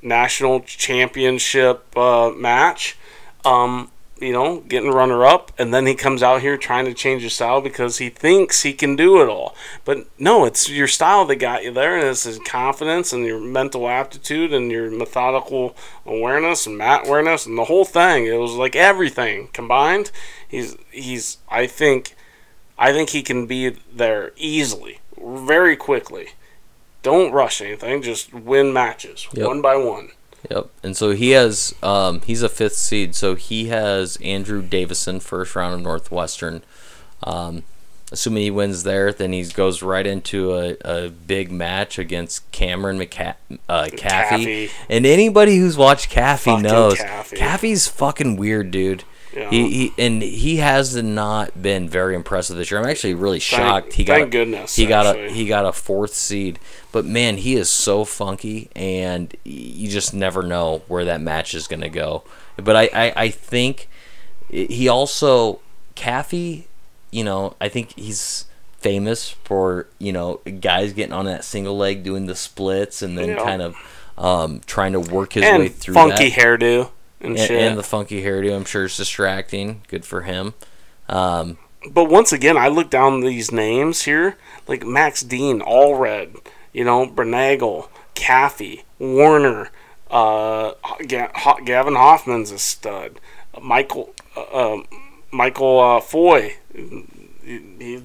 S1: national championship uh, match. Um, you know, getting runner up, and then he comes out here trying to change his style because he thinks he can do it all. But no, it's your style that got you there, and it's his confidence and your mental aptitude and your methodical awareness and mat awareness and the whole thing. It was like everything combined. He's he's I think I think he can be there easily, very quickly. Don't rush anything, just win matches
S2: Yep.
S1: one by one.
S2: Yep. And so he has um, he's a fifth seed, so he has Andrew Davison first round of Northwestern. Um, assuming he wins there, then he goes right into a, a big match against Cameron McCa- uh, Caffey.
S1: Caffey.
S2: And anybody who's watched Caffey
S1: Fucking
S2: knows
S1: Caffey.
S2: Caffey's fucking weird, dude.
S1: Yeah.
S2: He, he and he has not been very impressive this year. I'm actually really shocked. he got
S1: thank goodness,
S2: He got a he got a fourth seed, but man, he is so funky, and you just never know where that match is gonna go. But I I, I think he also Caffey, you know, I think he's famous for you know guys getting on that single leg doing the splits and then
S1: Yeah.
S2: kind of um, trying to work his way through
S1: funky
S2: that.
S1: hairdo. And,
S2: and, and the funky hairdo, I'm sure, is distracting. Good for him. Um,
S1: but once again, I look down these names here, like Max Dean, Allred, you know, Braunagel, Caffey, Warner, uh, Gavin Hoffman's a stud. Michael, uh, um, Michael uh, Foy, he,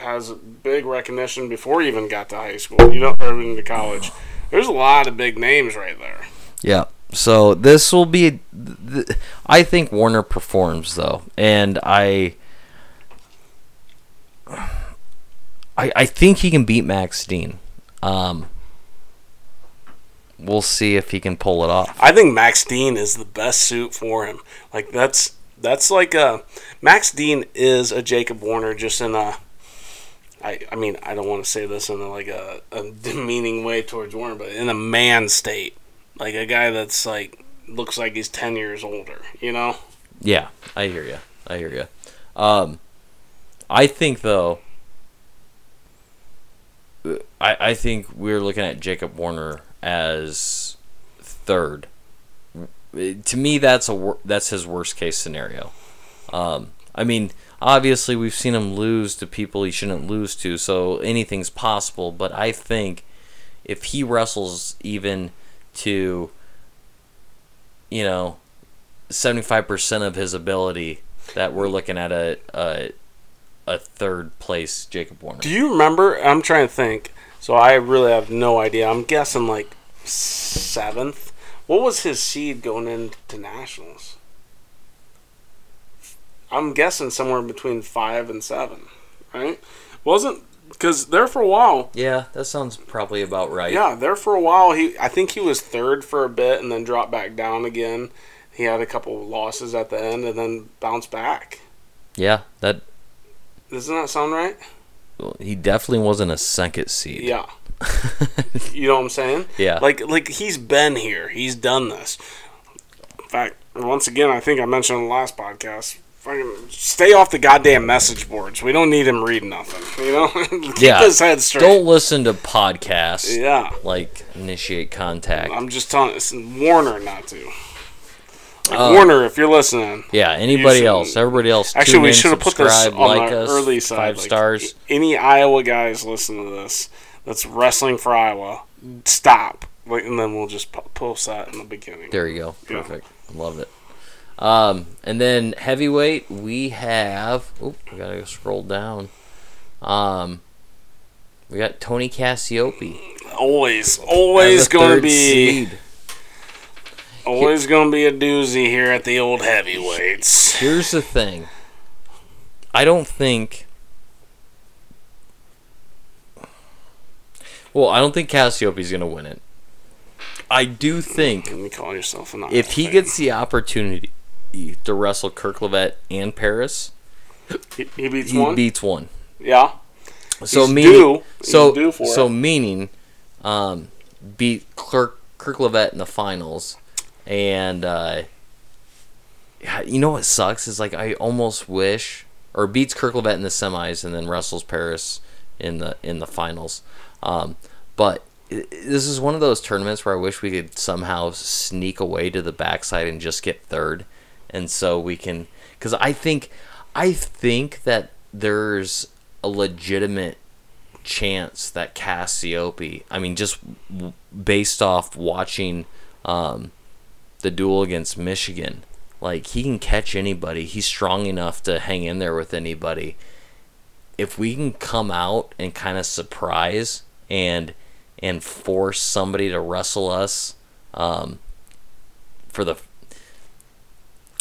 S1: has big recognition before he even got to high school. You know, or into college. There's a lot of big names right there.
S2: Yeah. So this will be. th- I think Warner performs though, and I. I, I think he can beat Max Dean. Um, we'll see if he can pull it off.
S1: I think Max Dean is the best suit for him. Like that's that's like a Max Dean is a Jacob Warner just in a. I, I mean I don't want to say this in a, like a, a demeaning way towards Warner, but in a man state, like a guy that's like looks like he's ten years older. You know.
S2: Yeah, I hear you. I hear you. Um, I think though. I I think we're looking at Jacob Warner as third. To me, that's a that's his worst case scenario. Um, I mean, obviously we've seen him lose to people he shouldn't lose to, so anything's possible. But I think if he wrestles even to, you know, seventy five percent of his ability, that we're looking at a, a a third place Jacob Warner.
S1: Do you remember? I'm trying to think. So I really have no idea. I'm guessing like seventh. What was his seed going into nationals? I'm guessing somewhere between five and seven, right? Wasn't because there for a while.
S2: Yeah, that sounds probably about right.
S1: Yeah, there for a while. He I think he was third for a bit and then dropped back down again. He had a couple losses at the end and then bounced back.
S2: Yeah, that
S1: Doesn't that sound right?
S2: he definitely wasn't a second seed.
S1: Yeah. you know what I'm saying?
S2: Yeah.
S1: Like like he's been here. He's done this. In fact, once again, I think I mentioned in the last podcast. Fucking stay off the goddamn message boards. We don't need him reading nothing. You know, keep
S2: Yeah.
S1: his head straight.
S2: Don't listen to podcasts
S1: Yeah,
S2: like Initiate Contact.
S1: I'm just telling Warner not to. Like,
S2: Uh,
S1: Warner, if you're listening,
S2: yeah, anybody else, everybody else.
S1: actually, we should have put this on
S2: like
S1: the
S2: us,
S1: early side.
S2: Five
S1: like,
S2: stars.
S1: Any Iowa guys listen to this that's wrestling for Iowa, stop. Like, and then we'll just po- post that in the beginning.
S2: There you go.
S1: Yeah.
S2: Perfect. Love it. Um, and then heavyweight, we have. Oh, we gotta go scroll down. Um, we got Tony Cassioppi.
S1: Always, always to be,
S2: seed.
S1: always going to be a doozy here at the old heavyweights.
S2: Here's the thing. I don't think. Well, I don't think Cassioppi's gonna win it. I do think
S1: Can you call yourself an
S2: if he gets the opportunity to wrestle Kerkvliet and
S1: Parris, he, he beats
S2: he
S1: one.
S2: beats one.
S1: yeah,
S2: So
S1: He's
S2: meaning,
S1: due.
S2: So so
S1: it.
S2: meaning, um, beat Kirk Kirk in the finals, and uh, you know what sucks is like I almost wish or beats Kerkvliet in the semis and then wrestles Parris in the in the finals, um, but. This is one of those tournaments where I wish we could somehow sneak away to the backside and just get third, and so we can. Because I think, I think that there's a legitimate chance that Cassioppi, I mean, just w- based off watching um, the duel against Michigan, like he can catch anybody. He's strong enough to hang in there with anybody. If we can come out and kind of surprise and and force somebody to wrestle us um, for the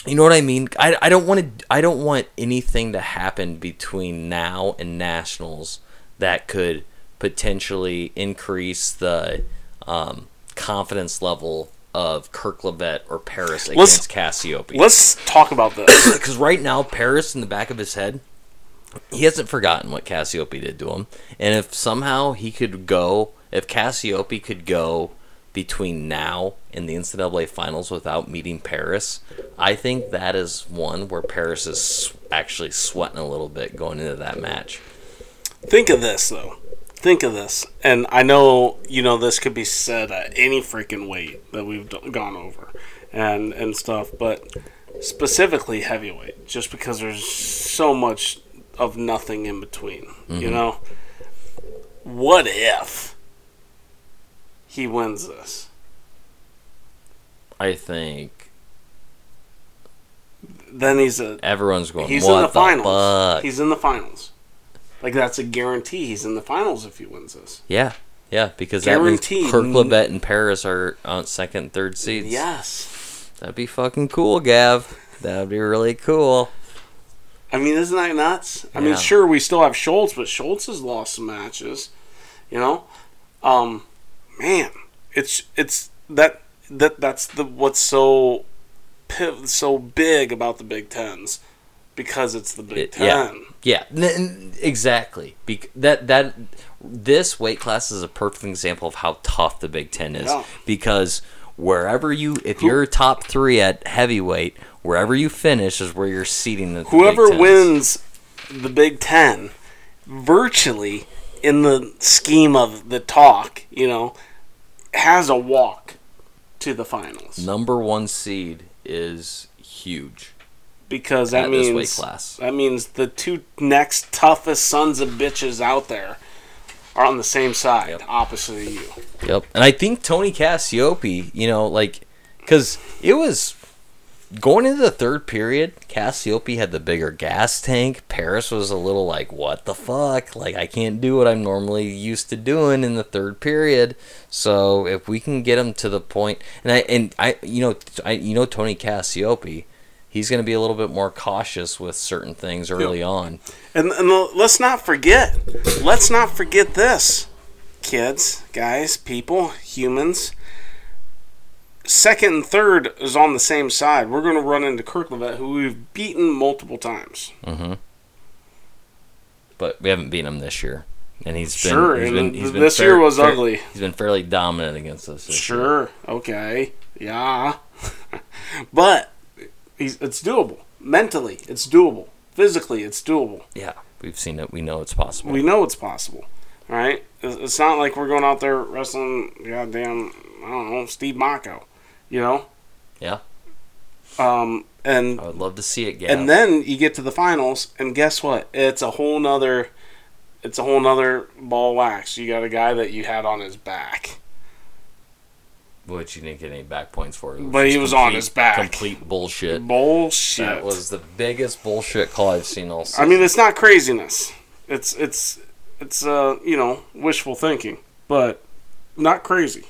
S2: you know what I mean? I, I don't want to I don't want anything to happen between now and nationals that could potentially increase the um, confidence level of Kerkvliet or Parris
S1: Let's-
S2: against Cassioppi.
S1: let's talk about this.
S2: Because right now, Parris in the back of his head, he hasn't forgotten what Cassioppi did to him. And if somehow he could go, if Cassioppi could go between now and the NCAA finals without meeting Parris, I think that is one where Parris is actually sweating a little bit going into that match.
S1: Think of this though. Think of this, and I know you know this could be said at any freaking weight that we've gone over. and and stuff, but specifically heavyweight, just because there's so much of nothing in between. You mm-hmm. know, what if he wins this?
S2: I think
S1: Then he's a
S2: everyone's going.
S1: he's in the, finals.
S2: fuck?
S1: He's in the finals. Like that's a guarantee. He's in the finals if he wins this.
S2: Yeah, yeah, because that means
S1: Guaranteed.
S2: Kerkvliet and Parris are on second, and third seeds.
S1: Yes.
S2: that'd be fucking cool, Gav. That'd be really cool.
S1: I mean, isn't that nuts? I mean, sure, we still have Schultz, but Schultz has lost some matches. You know, um, man, it's it's that that that's the what's so piv- so big about the Big Tens because it's the Big
S2: It-
S1: Ten.
S2: yeah. Yeah, exactly. Bec- that that this weight class is a perfect example of how tough the Big Ten is
S1: Yeah.
S2: because wherever you, if you're top three at heavyweight, wherever you finish is where you're seating the
S1: Whoever wins the Big Ten, virtually in the scheme of the talk, you know, has a walk to the finals
S2: number one seed is huge
S1: because that means
S2: class.
S1: that means the two next toughest sons of bitches out there are on the same side,
S2: Yep.
S1: opposite of you.
S2: Yep. And I think Tony Cassioppi, you know, like, because it was going into the third period, Cassioppi had the bigger gas tank. Parris was a little like, what the fuck? Like, I can't do what I'm normally used to doing in the third period. So if we can get him to the point, and I, and I, you know, I, you know, Tony Cassioppi, he's going to be a little bit more cautious with certain things early on.
S1: And, and let's not forget, let's not forget this, kids, guys, people, humans. Second and third is on the same side. We're going to run into Kerkvliet, who we've beaten multiple times. Mm-hmm.
S2: But we haven't beaten him this year. And he's been,
S1: Sure,
S2: he's been, he's been
S1: this
S2: fair-
S1: year was
S2: fair-
S1: ugly.
S2: He's been fairly dominant against us. this year.
S1: Sure, okay, yeah, but he's, it's doable. Mentally, it's doable. Physically, it's doable.
S2: Yeah, we've seen it. We know it's possible.
S1: We know it's possible, all right? It's it's not like we're going out there wrestling, goddamn, I don't know, Steve Mocco, you know?
S2: yeah,
S1: Um, and
S2: I would love to see it, Gav.
S1: and then you get to the finals, and guess what? It's a whole nother, it's a whole nother ball wax. You got a guy that you had on his back.
S2: which you didn't get any back points for.
S1: But he was on his back.
S2: Complete bullshit.
S1: Bullshit.
S2: That was the biggest bullshit call I've seen all season.
S1: I mean, it's not craziness. It's it's it's uh you know wishful thinking, but not crazy.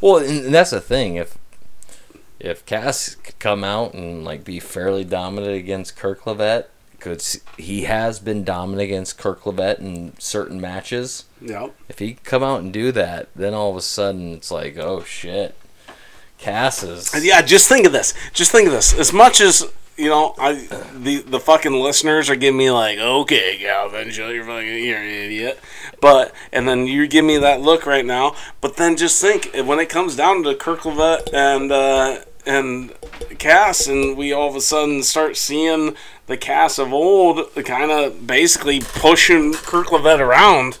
S2: well, and, and that's the thing. If if Cass could come out and like be fairly dominant against Kerkvliet, because he has been dominant against Kerkvliet in certain matches.
S1: Yep.
S2: If he come out and do that, then all of a sudden it's like, oh shit, Cass is.
S1: Yeah, just think of this. Just think of this. As much as you know, I the the fucking listeners are giving me like, okay, Galvin, you're fucking you're an idiot. But and then you give me that look right now. But then just think when it comes down to Kerkvliet and uh, and Cass, and we all of a sudden start seeing the Cass of old, kind of basically pushing Kerkvliet around.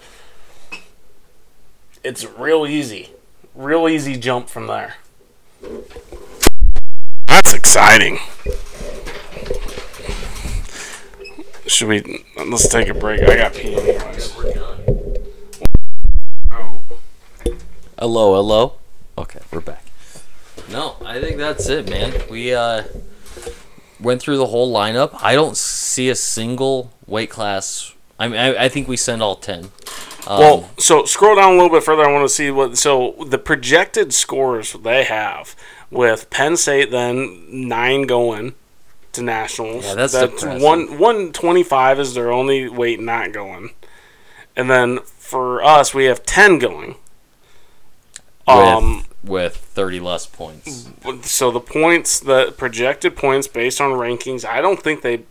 S1: It's real easy, real easy jump from there. That's exciting. Should we? Let's take a break. I got pee anyways. Oh.
S2: Hello, hello. Okay, we're back. No, I think that's it, man. We uh went through the whole lineup. I don't see a single weight class. I mean, I, I think we send all ten. Um,
S1: Well, so scroll down a little bit further. I want to see what. So the projected scores they have with Penn State, then nine going to nationals.
S2: Yeah, that's depressing.
S1: one one twenty five is their only weight not going, and then for us we have ten going.
S2: with,
S1: Um,
S2: with thirty less points.
S1: so the points, the projected points based on rankings, I don't think they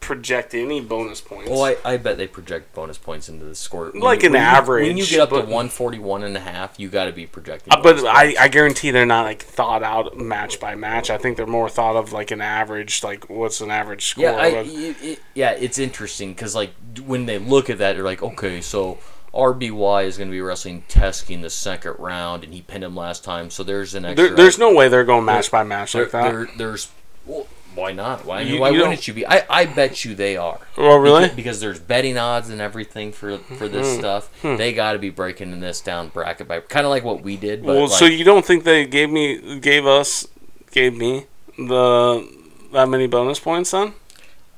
S1: project any bonus points.
S2: Well, I, I bet they project bonus points into the score. When
S1: Like
S2: you-
S1: an
S2: when you-
S1: average,
S2: when you get up
S1: but-
S2: to 141 and a half, you got to be projecting.
S1: Uh, but I. I guarantee they're not like thought out match by match. I think they're more thought of like an average, like what's an average score.
S2: Yeah, I, it, it- yeah, it's interesting because like when they look at that, they're like, okay, so RBY is going to be wrestling Teske in the second round, and he pinned him last time. So there's an extra.
S1: There, there's no way they're going match by match like that.
S2: there- there's. Well, why not? Why?
S1: You-
S2: why
S1: you
S2: wouldn't you be? I, I bet you they are.
S1: oh, really?
S2: Because, because there's betting odds and everything for for this
S1: Hmm.
S2: stuff. They got to be breaking this down bracket by kind of like what we did. But
S1: well,
S2: like,
S1: so you don't think they gave me, gave us, gave me the that many bonus points then?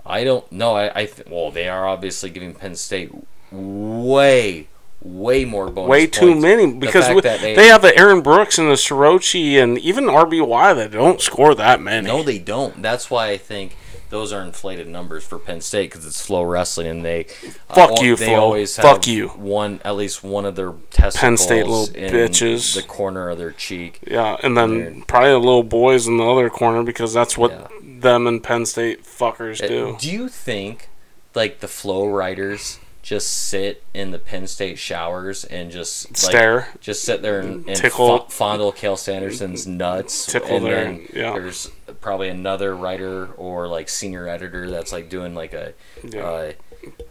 S2: I don't know. I, I th- well, they are obviously giving Penn State way, way more bonus.
S1: Way too many because
S2: fact
S1: we,
S2: that
S1: they, have the Aaron Brooks and the Starocci and even RBY that don't score that many.
S2: No, they don't. That's why I think those are inflated numbers for Penn State because it's flo wrestling and they
S1: Fuck
S2: uh,
S1: you,
S2: They
S1: Flo.
S2: always have
S1: Fuck you.
S2: One at least one of their testicles Penn
S1: State little bitches.
S2: the corner of their cheek.
S1: Yeah, and then probably a little boys in the other corner because that's what
S2: Yeah.
S1: them and Penn State fuckers
S2: Uh,
S1: do.
S2: Do you think like the flo riders just sit in the Penn State showers and just like,
S1: Stare.
S2: just sit there and, and
S1: Tickle.
S2: fa- fondle Cael Sanderson's nuts.
S1: Tickle
S2: and
S1: their-
S2: then
S1: yeah.
S2: there's probably another writer or like senior editor that's like doing like a
S1: Yeah.
S2: uh,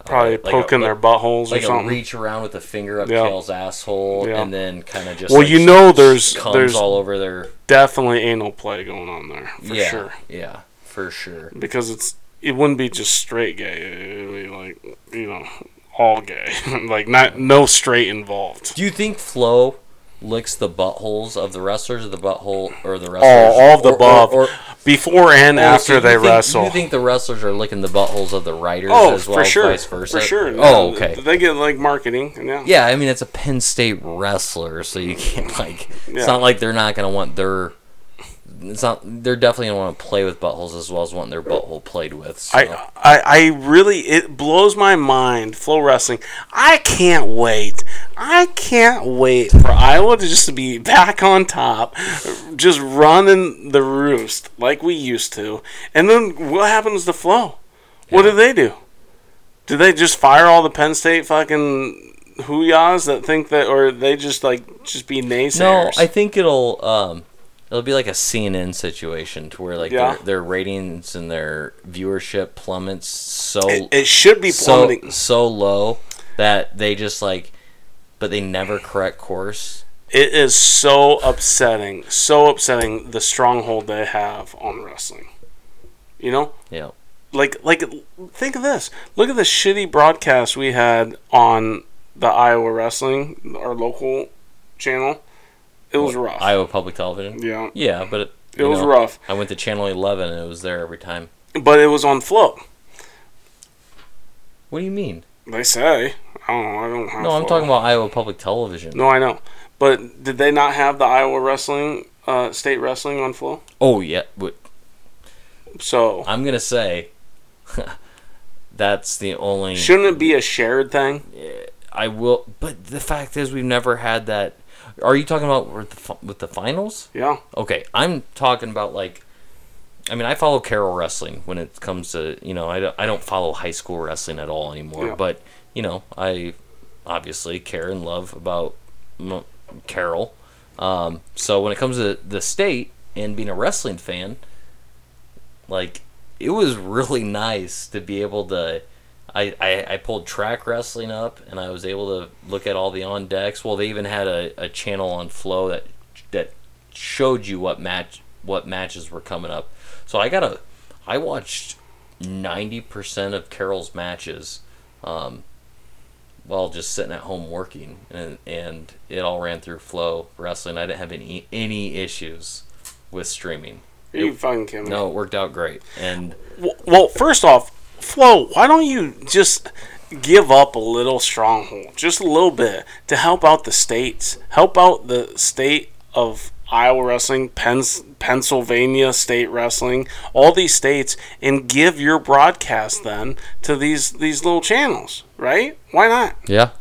S1: Probably
S2: uh, like a-
S1: poking their buttholes
S2: like
S1: or
S2: a
S1: something.
S2: reach around with a finger up
S1: Yeah.
S2: Cael's asshole
S1: Yeah.
S2: and then kind of just
S1: Well,
S2: like,
S1: you know there's- there's-
S2: all over there.
S1: Definitely anal play going on there for
S2: yeah
S1: sure.
S2: yeah for sure
S1: Because it's it wouldn't be just straight gay. It would be like you know all gay, like not no straight involved.
S2: Do you think Flo licks the buttholes of the wrestlers or the butthole or the wrestlers?
S1: All, all of the
S2: Or- or-
S1: above,
S2: Or,
S1: before and
S2: or-
S1: after
S2: so
S1: they
S2: think,
S1: wrestle.
S2: You think the wrestlers are licking the buttholes of the writers
S1: oh,
S2: as well
S1: for sure,
S2: vice versa?
S1: for sure.
S2: Oh, okay.
S1: They get like marketing. Yeah.
S2: Yeah, I mean it's a Penn State wrestler, so you can't like.
S1: Yeah.
S2: It's not like they're not gonna want their. It's not. They're definitely gonna want to play with buttholes as well as wanting their butthole played with. So.
S1: I, I I really it blows my mind. Flo wrestling. I can't wait. I can't wait for Iowa to just be back on top, just running the roost like we used to. And then what happens to Flo? What do they do? Do they just fire all the Penn State fucking hooyahs that think that, or they just like just be naysayers?
S2: No, I think it'll um it'll be like a CNN situation to where like
S1: Yeah.
S2: their, their ratings and their viewership plummets so
S1: it, it should be
S2: so so low that they just like but they never correct course.
S1: It is so upsetting, so upsetting the stronghold they have on wrestling. You know,
S2: Yeah.
S1: like like think of this. Look at the shitty broadcast we had on the Iowa wrestling, our local channel. It was rough.
S2: Iowa Public Television.
S1: yeah,
S2: Yeah, but it,
S1: it was
S2: know,
S1: rough,
S2: I went to channel 11 and it was there every time.
S1: but it was on Flo.
S2: What do you mean?
S1: They say. I don't know. I don't have.
S2: No, I'm talking about Iowa Public Television.
S1: No, I know. But did they not have the Iowa wrestling, uh, state wrestling on Flo?
S2: Oh yeah, but
S1: So
S2: I'm going to say that's the only
S1: shouldn't it be a shared thing?
S2: I will, but the fact is, we've never had that. Are you talking about with the, with the finals?
S1: Yeah.
S2: Okay, I'm talking about like. I mean, I follow Carroll wrestling when it comes to you know I don't, I don't follow high school wrestling at all anymore.
S1: Yeah.
S2: But you know I obviously care and love about m- Carroll. Um, so when it comes to the state and being a wrestling fan, like it was really nice to be able to I, I, I pulled track wrestling up and I was able to look at all the on decks. Well, they even had a, a channel on Flo that that showed you what match what matches were coming up. So I got a I watched ninety percent of Carroll's matches, um, while just sitting at home working, and and it all ran through Flo wrestling. I didn't have any any issues with streaming.
S1: Are you fucking kidding me?
S2: No, it worked out great. And
S1: W- Well, first off, Flo, why don't you just give up a little stronghold, just a little bit, to help out the states, help out the state of Iowa wrestling, Pens- Pennsylvania state wrestling, all these states, and give your broadcast then to these these little channels, right? Why not?
S2: yeah,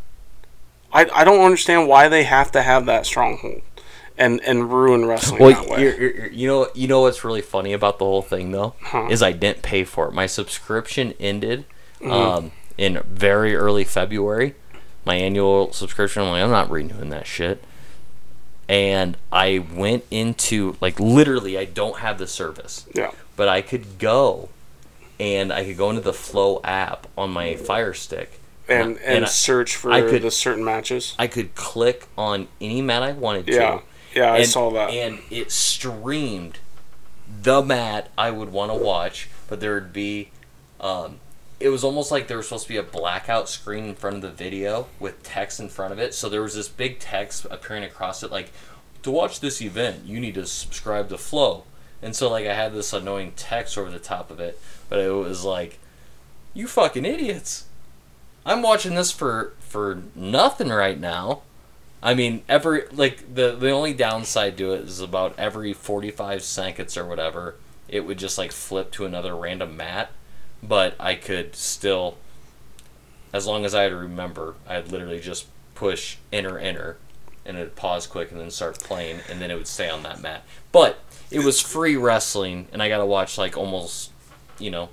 S1: I, I don't understand why they have to have that stronghold and and ruin wrestling
S2: Well,
S1: that way.
S2: you're, you're, you're- know, you know what's really funny about the whole thing though
S1: Huh.
S2: is I didn't pay for it. My subscription ended
S1: Mm-hmm.
S2: um, in very early February. My annual subscription. I'm like, I'm not renewing that shit. And I went into like literally, I don't have the service,
S1: yeah.
S2: but I could go and I could go into the Flo app on my Fire Stick
S1: and
S2: And
S1: and search for
S2: I could-
S1: the certain matches.
S2: I could click on any mat I wanted to.
S1: Yeah, yeah, I saw that.
S2: And it streamed the mat I would want to watch, but there would be. Um, it was almost like there was supposed to be a blackout screen in front of the video with text in front of it. So there was this big text appearing across it, like, to watch this event, you need to subscribe to Flo. And so, like, I had this annoying text over the top of it, but it was like, you fucking idiots. I'm watching this for for nothing right now. I mean, every like the the only downside to it is about every 45 seconds or whatever, it would just like flip to another random mat, but I could still as long as I had to remember, I'd literally just push enter enter and it'd pause quick and then start playing and then it would stay on that mat. But it was free wrestling and I got to watch like almost, you know,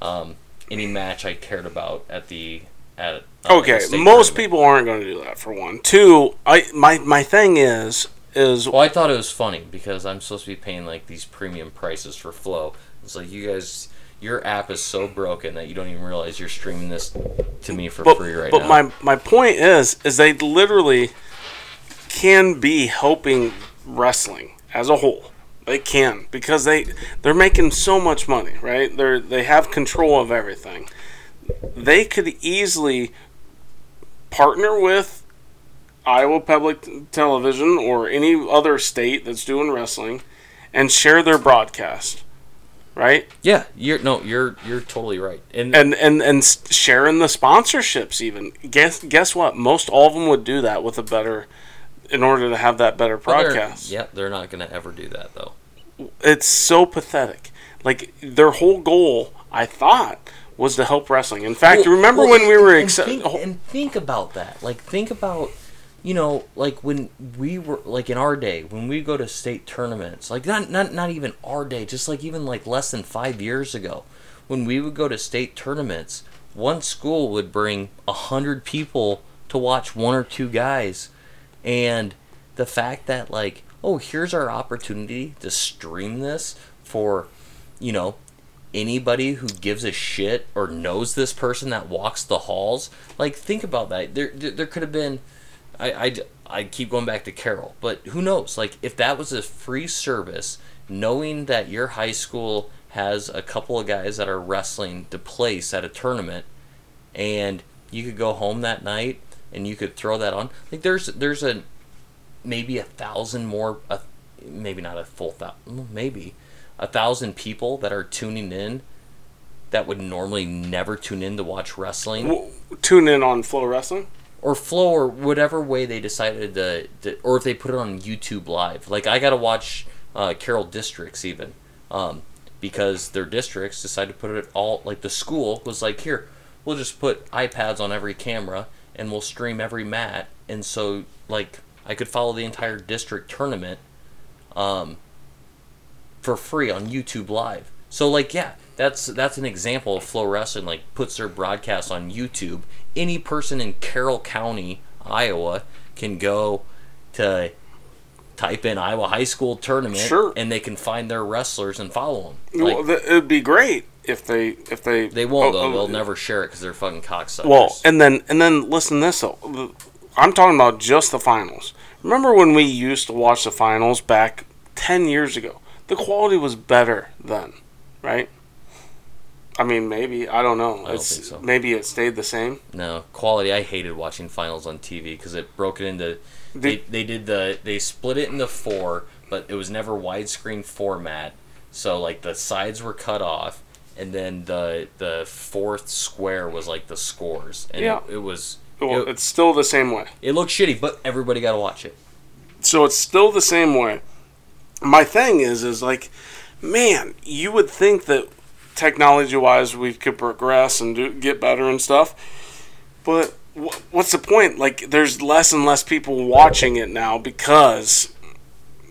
S2: um, any match I cared about at the at uh,
S1: Okay, most
S2: tournament.
S1: people aren't going to do that for one. Two, I my my thing is is
S2: Well, I thought it was funny because I'm supposed to be paying like these premium prices for Flo. It's like you guys, your app is so broken that you don't even realize you're streaming this to me for
S1: but,
S2: free right
S1: but
S2: now.
S1: my my point is is they literally can be helping wrestling as a whole. They can because they they're making so much money, right? They're they have control of everything. They could easily partner with Iowa Public Television or any other state that's doing wrestling and share their broadcast, right?
S2: yeah, you're no, you're you're totally right. And,
S1: and and and sharing the sponsorships even guess guess what most all of them would do that with a better in order to have that better
S2: but they're-
S1: broadcast
S2: Yeah, they're not gonna ever do that though.
S1: it's so pathetic like their whole goal i thought was to help wrestling in fact
S2: Well-
S1: remember
S2: well,
S1: when we were
S2: and,
S1: accept-
S2: think, and think about that. Like think about you know, like when we were like in our day, when we go to state tournaments, like not not not even our day, just like even like less than five years ago, when we would go to state tournaments, one school would bring a hundred people to watch one or two guys, and the fact that like, oh, here's our opportunity to stream this for, you know, anybody who gives a shit or knows this person that walks the halls like think about that. There there, there could have been I, I I keep going back to carroll but who knows? Like if that was a free service knowing that your high school has a couple of guys that are wrestling to place at a tournament and you could go home that night and you could throw that on like there's there's a maybe a thousand more a, maybe not a full thousand maybe a thousand people that are tuning in that would normally never tune in to watch wrestling.
S1: W- tune in on flo wrestling?
S2: Or flo or whatever way they decided to, to or if they put it on youtube live. Like i gotta watch uh, carroll districts even um, because their districts decided to put it all like the school was like here we'll just put ipads on every camera and we'll stream every mat. And so like i could follow the entire district tournament um, for free on YouTube Live. So like yeah, that's that's an example of Flo Wrestling like puts their broadcast on YouTube. Any person in Carroll County, Iowa can go to type in Iowa High School tournament
S1: Sure.
S2: and they can find their wrestlers and follow them.
S1: well,
S2: Like,
S1: th- it'd be great if they if they
S2: they won't
S1: oh,
S2: though.
S1: oh,
S2: They'll never share it because they're fucking cocksuckers.
S1: Well, and then and then listen this though. I'm talking about just the finals. Remember when we used to watch the finals back ten years ago? The quality was better then, right? I mean, maybe I don't know.
S2: I
S1: don't
S2: think so.
S1: Maybe it stayed the same.
S2: No quality. I hated watching finals on TV because it broke it into. They, they did the they split it into four, but it was never widescreen format. So like the sides were cut off, and then the the fourth square was like the scores, and
S1: Yeah.
S2: it, it was
S1: Well,
S2: it,
S1: it's still the same way.
S2: it looked shitty, but everybody got to watch it.
S1: So it's still the same way. My thing is, is like, man, you would think that technology-wise we could progress and do, get better and stuff, but wh- what's the point? Like, there's less and less people watching it now because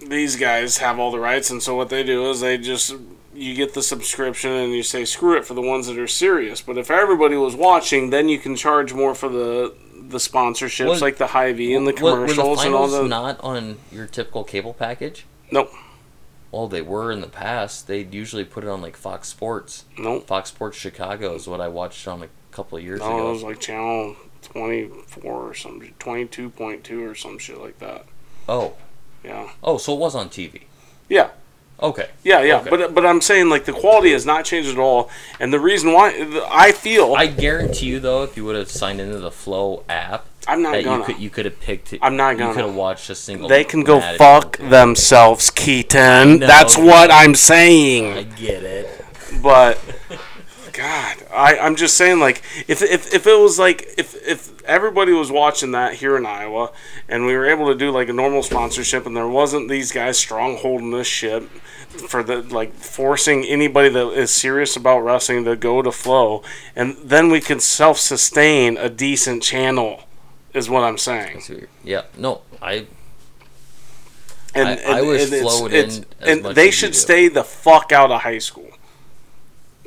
S1: these guys have all the rights, and so what they do is they just you get the subscription and you say screw it for the ones that are serious. But if everybody was watching, then you can charge more for the the sponsorships,
S2: Was-
S1: like the Hy-Vee and the commercials
S2: were the
S1: and all the.
S2: not on your typical cable package?
S1: Nope.
S2: Well, they were in the past. They'd usually put it on like Fox Sports.
S1: Nope.
S2: Fox Sports Chicago is what I watched on a couple of years
S1: No, it was like channel 24 or some 22.2 or some shit like that.
S2: Oh,
S1: Yeah.
S2: oh, so it was on TV.
S1: Yeah.
S2: Okay.
S1: Yeah, yeah,
S2: Okay.
S1: but but I'm saying like the quality has not changed at all, and the reason why I feel
S2: I guarantee you though, if you would have signed into the Flo app,
S1: I'm not
S2: that you
S1: gonna.
S2: could you could have picked.
S1: I'm not
S2: You
S1: gonna.
S2: could have watched a single.
S1: they can go fuck themselves, Keaton.
S2: know.
S1: That's what I'm saying.
S2: I get it.
S1: But God, I I'm just saying like if if if it was like if if everybody was watching that here in Iowa, and we were able to do like a normal sponsorship, and there wasn't these guys strongholding this shit for the like forcing anybody that is serious about wrestling to go to flo and then we could self-sustain a decent channel is what i'm saying
S2: Yeah. No, I.
S1: and,
S2: I- I
S1: and-
S2: wish
S1: and it's- it's- and they should stay the fuck out of high school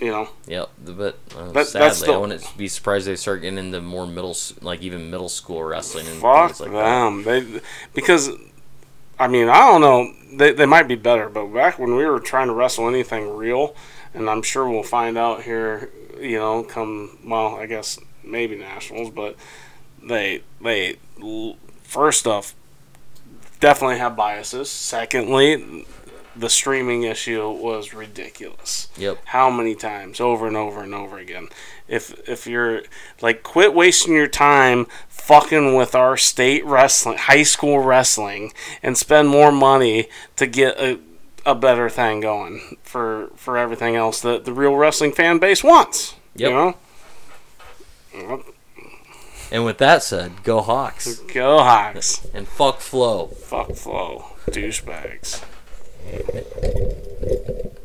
S1: you know
S2: Yep. But uh,
S1: That-
S2: sadly,
S1: the-
S2: I wouldn't be surprised they start getting into more middle, like even middle school wrestling and
S1: fuck
S2: things like that.
S1: them they because i mean i don't know they, they might be better but back when we were trying to wrestle anything real and i'm sure we'll find out here you know come well i guess maybe nationals but they they first off definitely have biases secondly the streaming issue was ridiculous.
S2: Yep.
S1: how many times? Over and over and over again. If if you're like quit wasting your time fucking with our state wrestling high school wrestling and spend more money to get a, a better thing going for for everything else that the real wrestling fan base wants
S2: Yep.
S1: you know? Well,
S2: And with that said, go Hawks.
S1: Go Hawks.
S2: And fuck Flo.
S1: fuck flo douchebags Thank you.